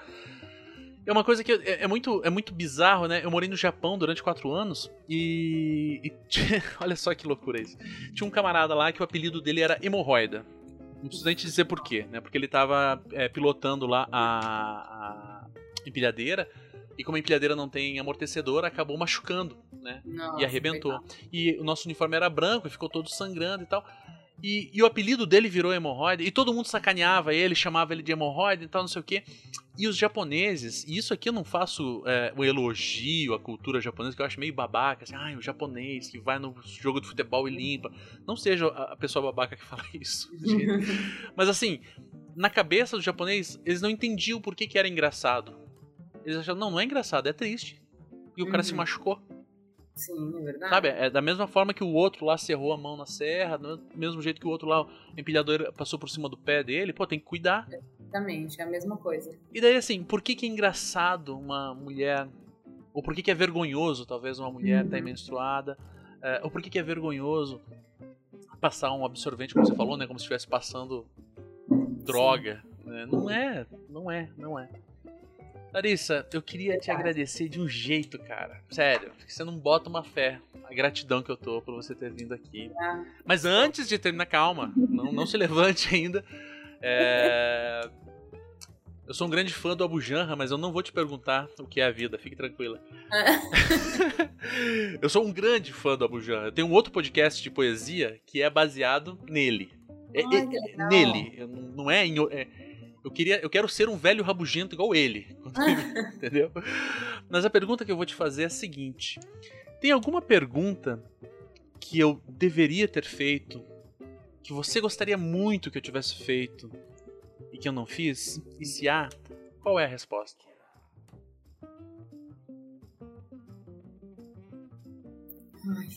É uma coisa que é, é muito, é muito bizarro, né? Eu morei no Japão durante quatro anos e. e [laughs] olha só que loucura isso. Tinha um camarada lá que o apelido dele era hemorroida. Não preciso nem te dizer por quê, né? Porque ele tava é, pilotando lá a, a empilhadeira e como a empilhadeira não tem amortecedor, acabou machucando, né? Nossa, e arrebentou. E o nosso uniforme era branco e ficou todo sangrando e tal. E, e o apelido dele virou hemorroida. E todo mundo sacaneava ele, chamava ele de hemorroida e tal, não sei o quê. E os japoneses, e isso aqui eu não faço é, um elogio à cultura japonesa, que eu acho meio babaca, assim, ah, o japonês que vai no jogo de futebol e limpa. Não seja a pessoa babaca que [laughs] fala isso. [laughs] Mas assim, na cabeça do japonês, eles não entendiam por que, que era engraçado. Eles achavam, não, não é engraçado, é triste. E o cara se Uhum. machucou. Sim, é verdade. Sabe? É da mesma forma que o outro lá cerrou a mão na serra, do mesmo jeito que o outro lá, o empilhador passou por cima do pé dele, pô, tem que cuidar. Exatamente, é a mesma coisa. E daí, assim, por que, que é engraçado uma mulher. Ou por que, que é vergonhoso, talvez, uma mulher estar Uhum. menstruada? é, ou por que, que é vergonhoso passar um absorvente, como você falou, né? Como se estivesse passando droga. né? Não é, não é, não é. Larissa, eu queria te agradecer de um jeito, cara. Sério, você não bota uma fé. A gratidão que eu tô por você ter vindo aqui. Ah, Mas antes de terminar, calma, não, não se [laughs] levante ainda. É, Eu sou um grande fã do Abu Janra, mas eu não vou te perguntar o que é a vida, fique tranquila. [laughs] eu sou um grande fã do Abu Janra. Eu tenho um outro podcast de poesia que é baseado nele. É, Ai, é- nele, não é, em é- eu queria, eu quero ser um velho rabugento igual ele, [laughs] entendeu? Mas a pergunta que eu vou te fazer é a seguinte: tem alguma pergunta que eu deveria ter feito, que você gostaria muito que eu tivesse feito e que eu não fiz? E se há, qual é a resposta? ai,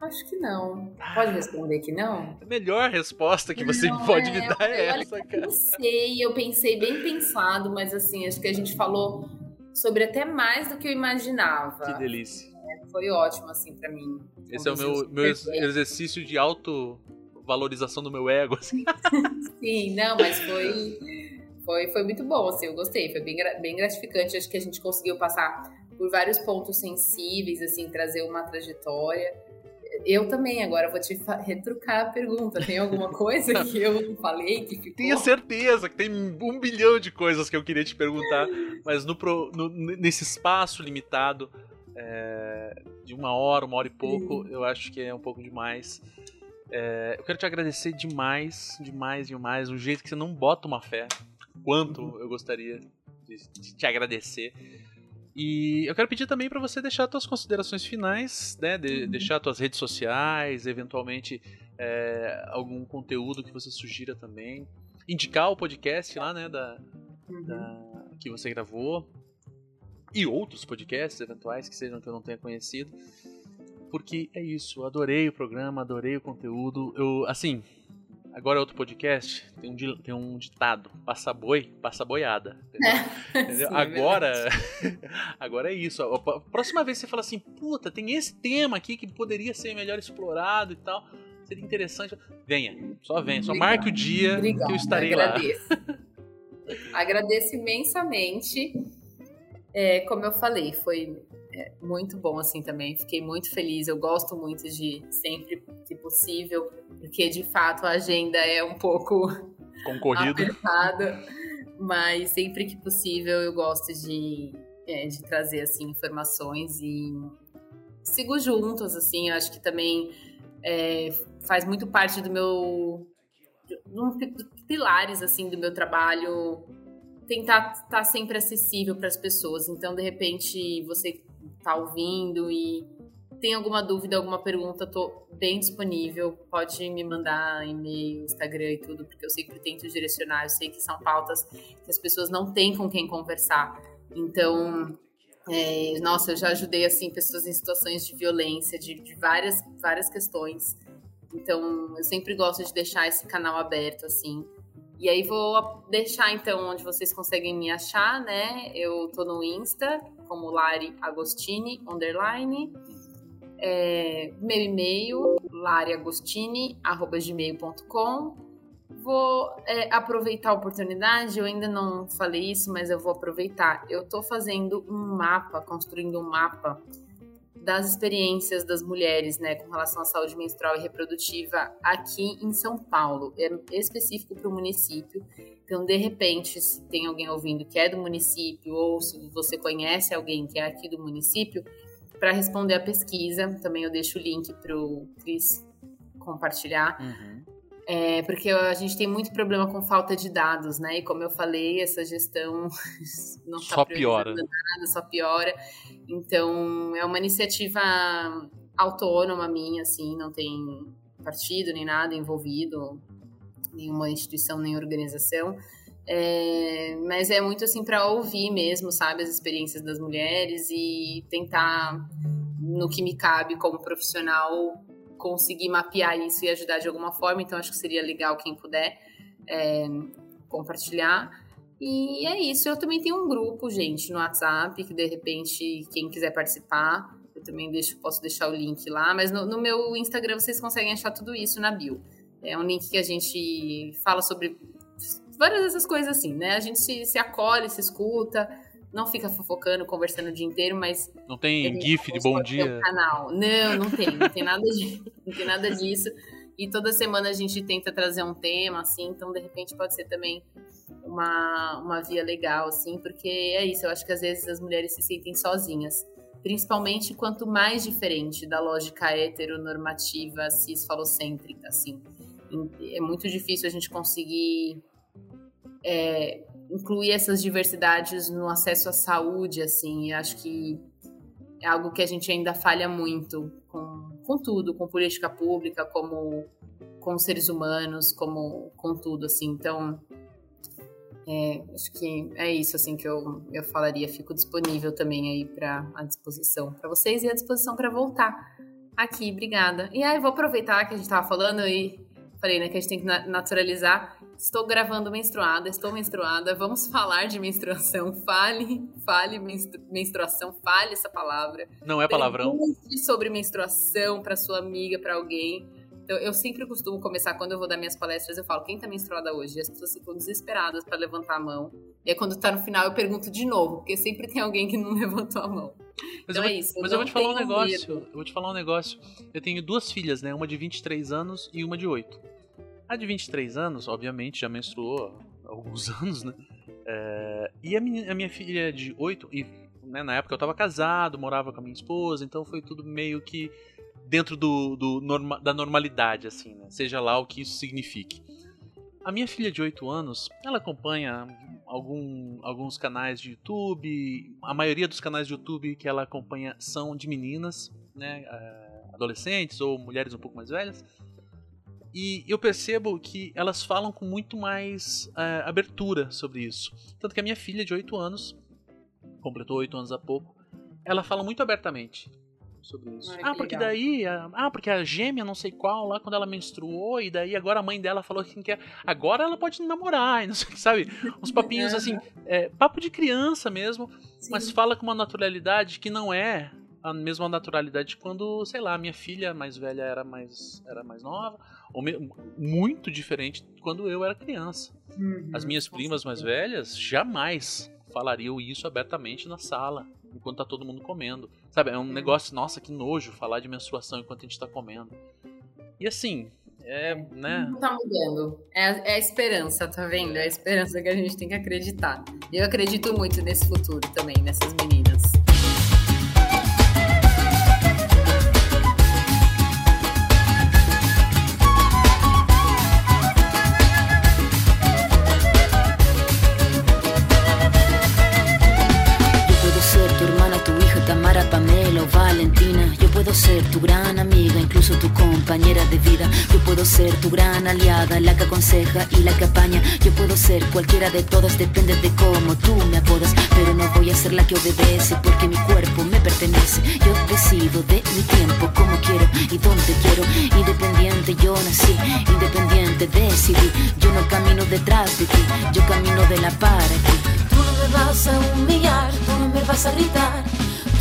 acho que não. Pode responder que não? A melhor resposta que você Não, pode é, me dar é essa, Eu cara. pensei, eu pensei bem pensado, mas assim, acho que a gente falou sobre até mais do que eu imaginava. Que delícia. Foi ótimo, assim, pra mim. Esse é o meu, meu exercício de auto valorização do meu ego. Assim. [laughs] Sim, não, mas foi, foi, foi muito bom, assim, eu gostei, foi bem, bem gratificante. Acho que a gente conseguiu passar por vários pontos sensíveis, assim, trazer uma trajetória. Eu também, agora vou te retrucar a pergunta. Tem alguma coisa que eu não falei que ficou? Tenho certeza que tem um bilhão de coisas que eu queria te perguntar, mas no, no nesse espaço limitado é, de uma hora, uma hora e pouco, eu acho que é um pouco demais. É, eu quero te agradecer demais, demais, demais. O jeito que você não bota uma fé. Quanto uhum. eu gostaria de te agradecer. E eu quero pedir também para você deixar suas considerações finais, né? De, uhum. Deixar suas redes sociais, eventualmente é, algum conteúdo que você sugira também. Indicar o podcast lá, né? Da, uhum. da, que você gravou. E outros podcasts eventuais que sejam que eu não tenha conhecido. Porque é isso, adorei o programa, adorei o conteúdo. Eu, assim, Agora é outro podcast, tem um, tem um ditado: passa boi, passa boiada. Entendeu? [laughs] Sim, é agora, é [laughs] agora é isso. A próxima vez você fala assim: puta, tem esse tema aqui que poderia ser melhor explorado e tal. Seria interessante. Venha, só venha, só marque o dia Obrigada, que eu estarei agradeço. lá. [laughs] agradeço imensamente. É, como eu falei, foi é, muito bom assim também. Fiquei muito feliz. Eu gosto muito de sempre que possível, porque de fato a agenda é um pouco [laughs] concorrida, apertada, mas sempre que possível eu gosto de, é, de trazer assim informações e sigo juntos assim. Eu acho que também é, faz muito parte do meu um pilares assim do meu trabalho tentar estar tá sempre acessível para as pessoas. Então, de repente, você tá ouvindo e tem alguma dúvida, alguma pergunta, tô bem disponível. Pode me mandar e-mail, Instagram e tudo, porque eu sempre tento direcionar. Eu sei que são pautas que as pessoas não têm com quem conversar. Então, é, nossa, eu já ajudei assim pessoas em situações de violência, de, de várias, várias questões. Então, eu sempre gosto de deixar esse canal aberto assim. E aí vou deixar então onde vocês conseguem me achar, né? Eu tô no Insta como Lari Agostini underline. É, meu e-mail lariagostini@gmail.com. Vou é, aproveitar a oportunidade, eu ainda não falei isso, mas eu vou aproveitar. Eu tô fazendo um mapa, construindo um mapa das experiências das mulheres, né, com relação à saúde menstrual e reprodutiva aqui em São Paulo, é específico para o município. Então, de repente, se tem alguém ouvindo que é do município ou se você conhece alguém que é aqui do município, para responder a pesquisa, também eu deixo o link para o Cris compartilhar. Uhum. É, porque a gente tem muito problema com falta de dados, né? E como eu falei, essa gestão [laughs] não tá só piora. nada, só piora. Então, é uma iniciativa autônoma minha, assim, não tem partido nem nada envolvido, nenhuma instituição nem organização. É, mas é muito assim para ouvir mesmo, sabe, as experiências das mulheres e tentar, no que me cabe como profissional, conseguir mapear isso e ajudar de alguma forma. Então, acho que seria legal quem puder é, compartilhar. E é isso. Eu também tenho um grupo, gente, no WhatsApp, que de repente, quem quiser participar, eu também deixo, posso deixar o link lá. Mas no, no meu Instagram vocês conseguem achar tudo isso na bio. É um link que a gente fala sobre várias dessas coisas assim, né? A gente se, se acolhe, se escuta não fica fofocando, conversando o dia inteiro, mas. Não tem GIF de bom dia. Canal. Não, não tem, não tem nada disso. [laughs] Não tem nada disso. E toda semana a gente tenta trazer um tema, assim, então de repente pode ser também uma, uma via legal, assim, porque é isso, eu acho que às vezes as mulheres se sentem sozinhas. Principalmente quanto mais diferente da lógica heteronormativa cis-falocêntrica, assim. É muito difícil a gente conseguir é, incluir essas diversidades no acesso à saúde, assim, acho que é algo que a gente ainda falha muito com, com tudo, com política pública, como com seres humanos, como com tudo, assim. Então, é, acho que é isso, assim, que eu, eu falaria. Fico disponível também aí para a disposição para vocês e à disposição para voltar aqui. Obrigada. E aí, vou aproveitar que a gente estava falando e falei, né, que a gente tem que naturalizar Estou gravando menstruada, estou menstruada, vamos falar de menstruação. [laughs] Fale, fale menstru menstruação, fale essa palavra. Não é palavrão. Pergunte sobre menstruação para sua amiga, para alguém. Então, eu sempre costumo começar, quando eu vou dar minhas palestras, eu falo, quem tá menstruada hoje? E as pessoas ficam desesperadas para levantar a mão. E aí, quando tá no final, eu pergunto de novo, porque sempre tem alguém que não [laughs] levantou a mão. Mas, então eu, é vou, isso. mas eu vou te falar um negócio. medo. Eu vou te falar um negócio. Eu tenho duas filhas, né? Uma de 23 anos e uma de 8. A de 23 anos, obviamente, já menstruou há alguns [laughs] anos, né? É, e a minha, a minha filha de 8, e né, na época eu tava casado, morava com a minha esposa, então foi tudo meio que dentro do, do norma- da normalidade, assim, né? Seja lá o que isso signifique. A minha filha de 8 anos, ela acompanha algum- alguns canais de YouTube. A maioria dos canais de YouTube que ela acompanha são de meninas, né? eh, adolescentes ou mulheres um pouco mais velhas. E eu percebo que elas falam com muito mais eh, abertura sobre isso. Tanto que a minha filha de 8 anos, completou 8 anos há pouco, ela fala muito abertamente sobre isso. Ai, ah, porque legal. daí. a- Ah, porque a gêmea não sei qual lá quando ela menstruou, e daí agora a mãe dela falou que quer. Agora ela pode namorar, e não sei o que, sabe? Uns papinhos assim, é, papo de criança mesmo, Sim. mas fala com uma naturalidade que não é a mesma naturalidade de quando, sei lá, minha filha mais velha era mais, era mais nova, ou me- muito diferente quando eu era criança. Uhum, As minhas primas mais velhas jamais falariam isso abertamente na sala, enquanto tá todo mundo comendo. Sabe, é um Uhum. negócio, nossa, que nojo falar de menstruação enquanto a gente tá comendo. E assim, é, né? Não tá mudando. É, é a esperança, tá vendo? É a esperança que a gente tem que acreditar. Eu acredito muito nesse futuro também, nessas meninas. Puedo ser tu gran amiga, incluso tu compañera de vida. Yo puedo ser tu gran aliada, la que aconseja y la que apaña. Yo puedo ser cualquiera de todas, depende de cómo tú me apodas. Pero no voy a ser la que obedece porque mi cuerpo me pertenece. Yo decido de mi tiempo, como quiero y donde quiero. Independiente yo nací, independiente decidí. Yo no camino detrás de ti, yo camino de la para ti. Tú no me vas a humillar, tú no me vas a gritar,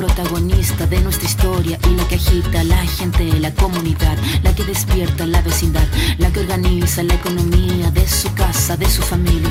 Protagonista de nuestra historia y la que agita la gente, la comunidad, la que despierta la vecindad, la que organiza la economía de su casa, de su familia.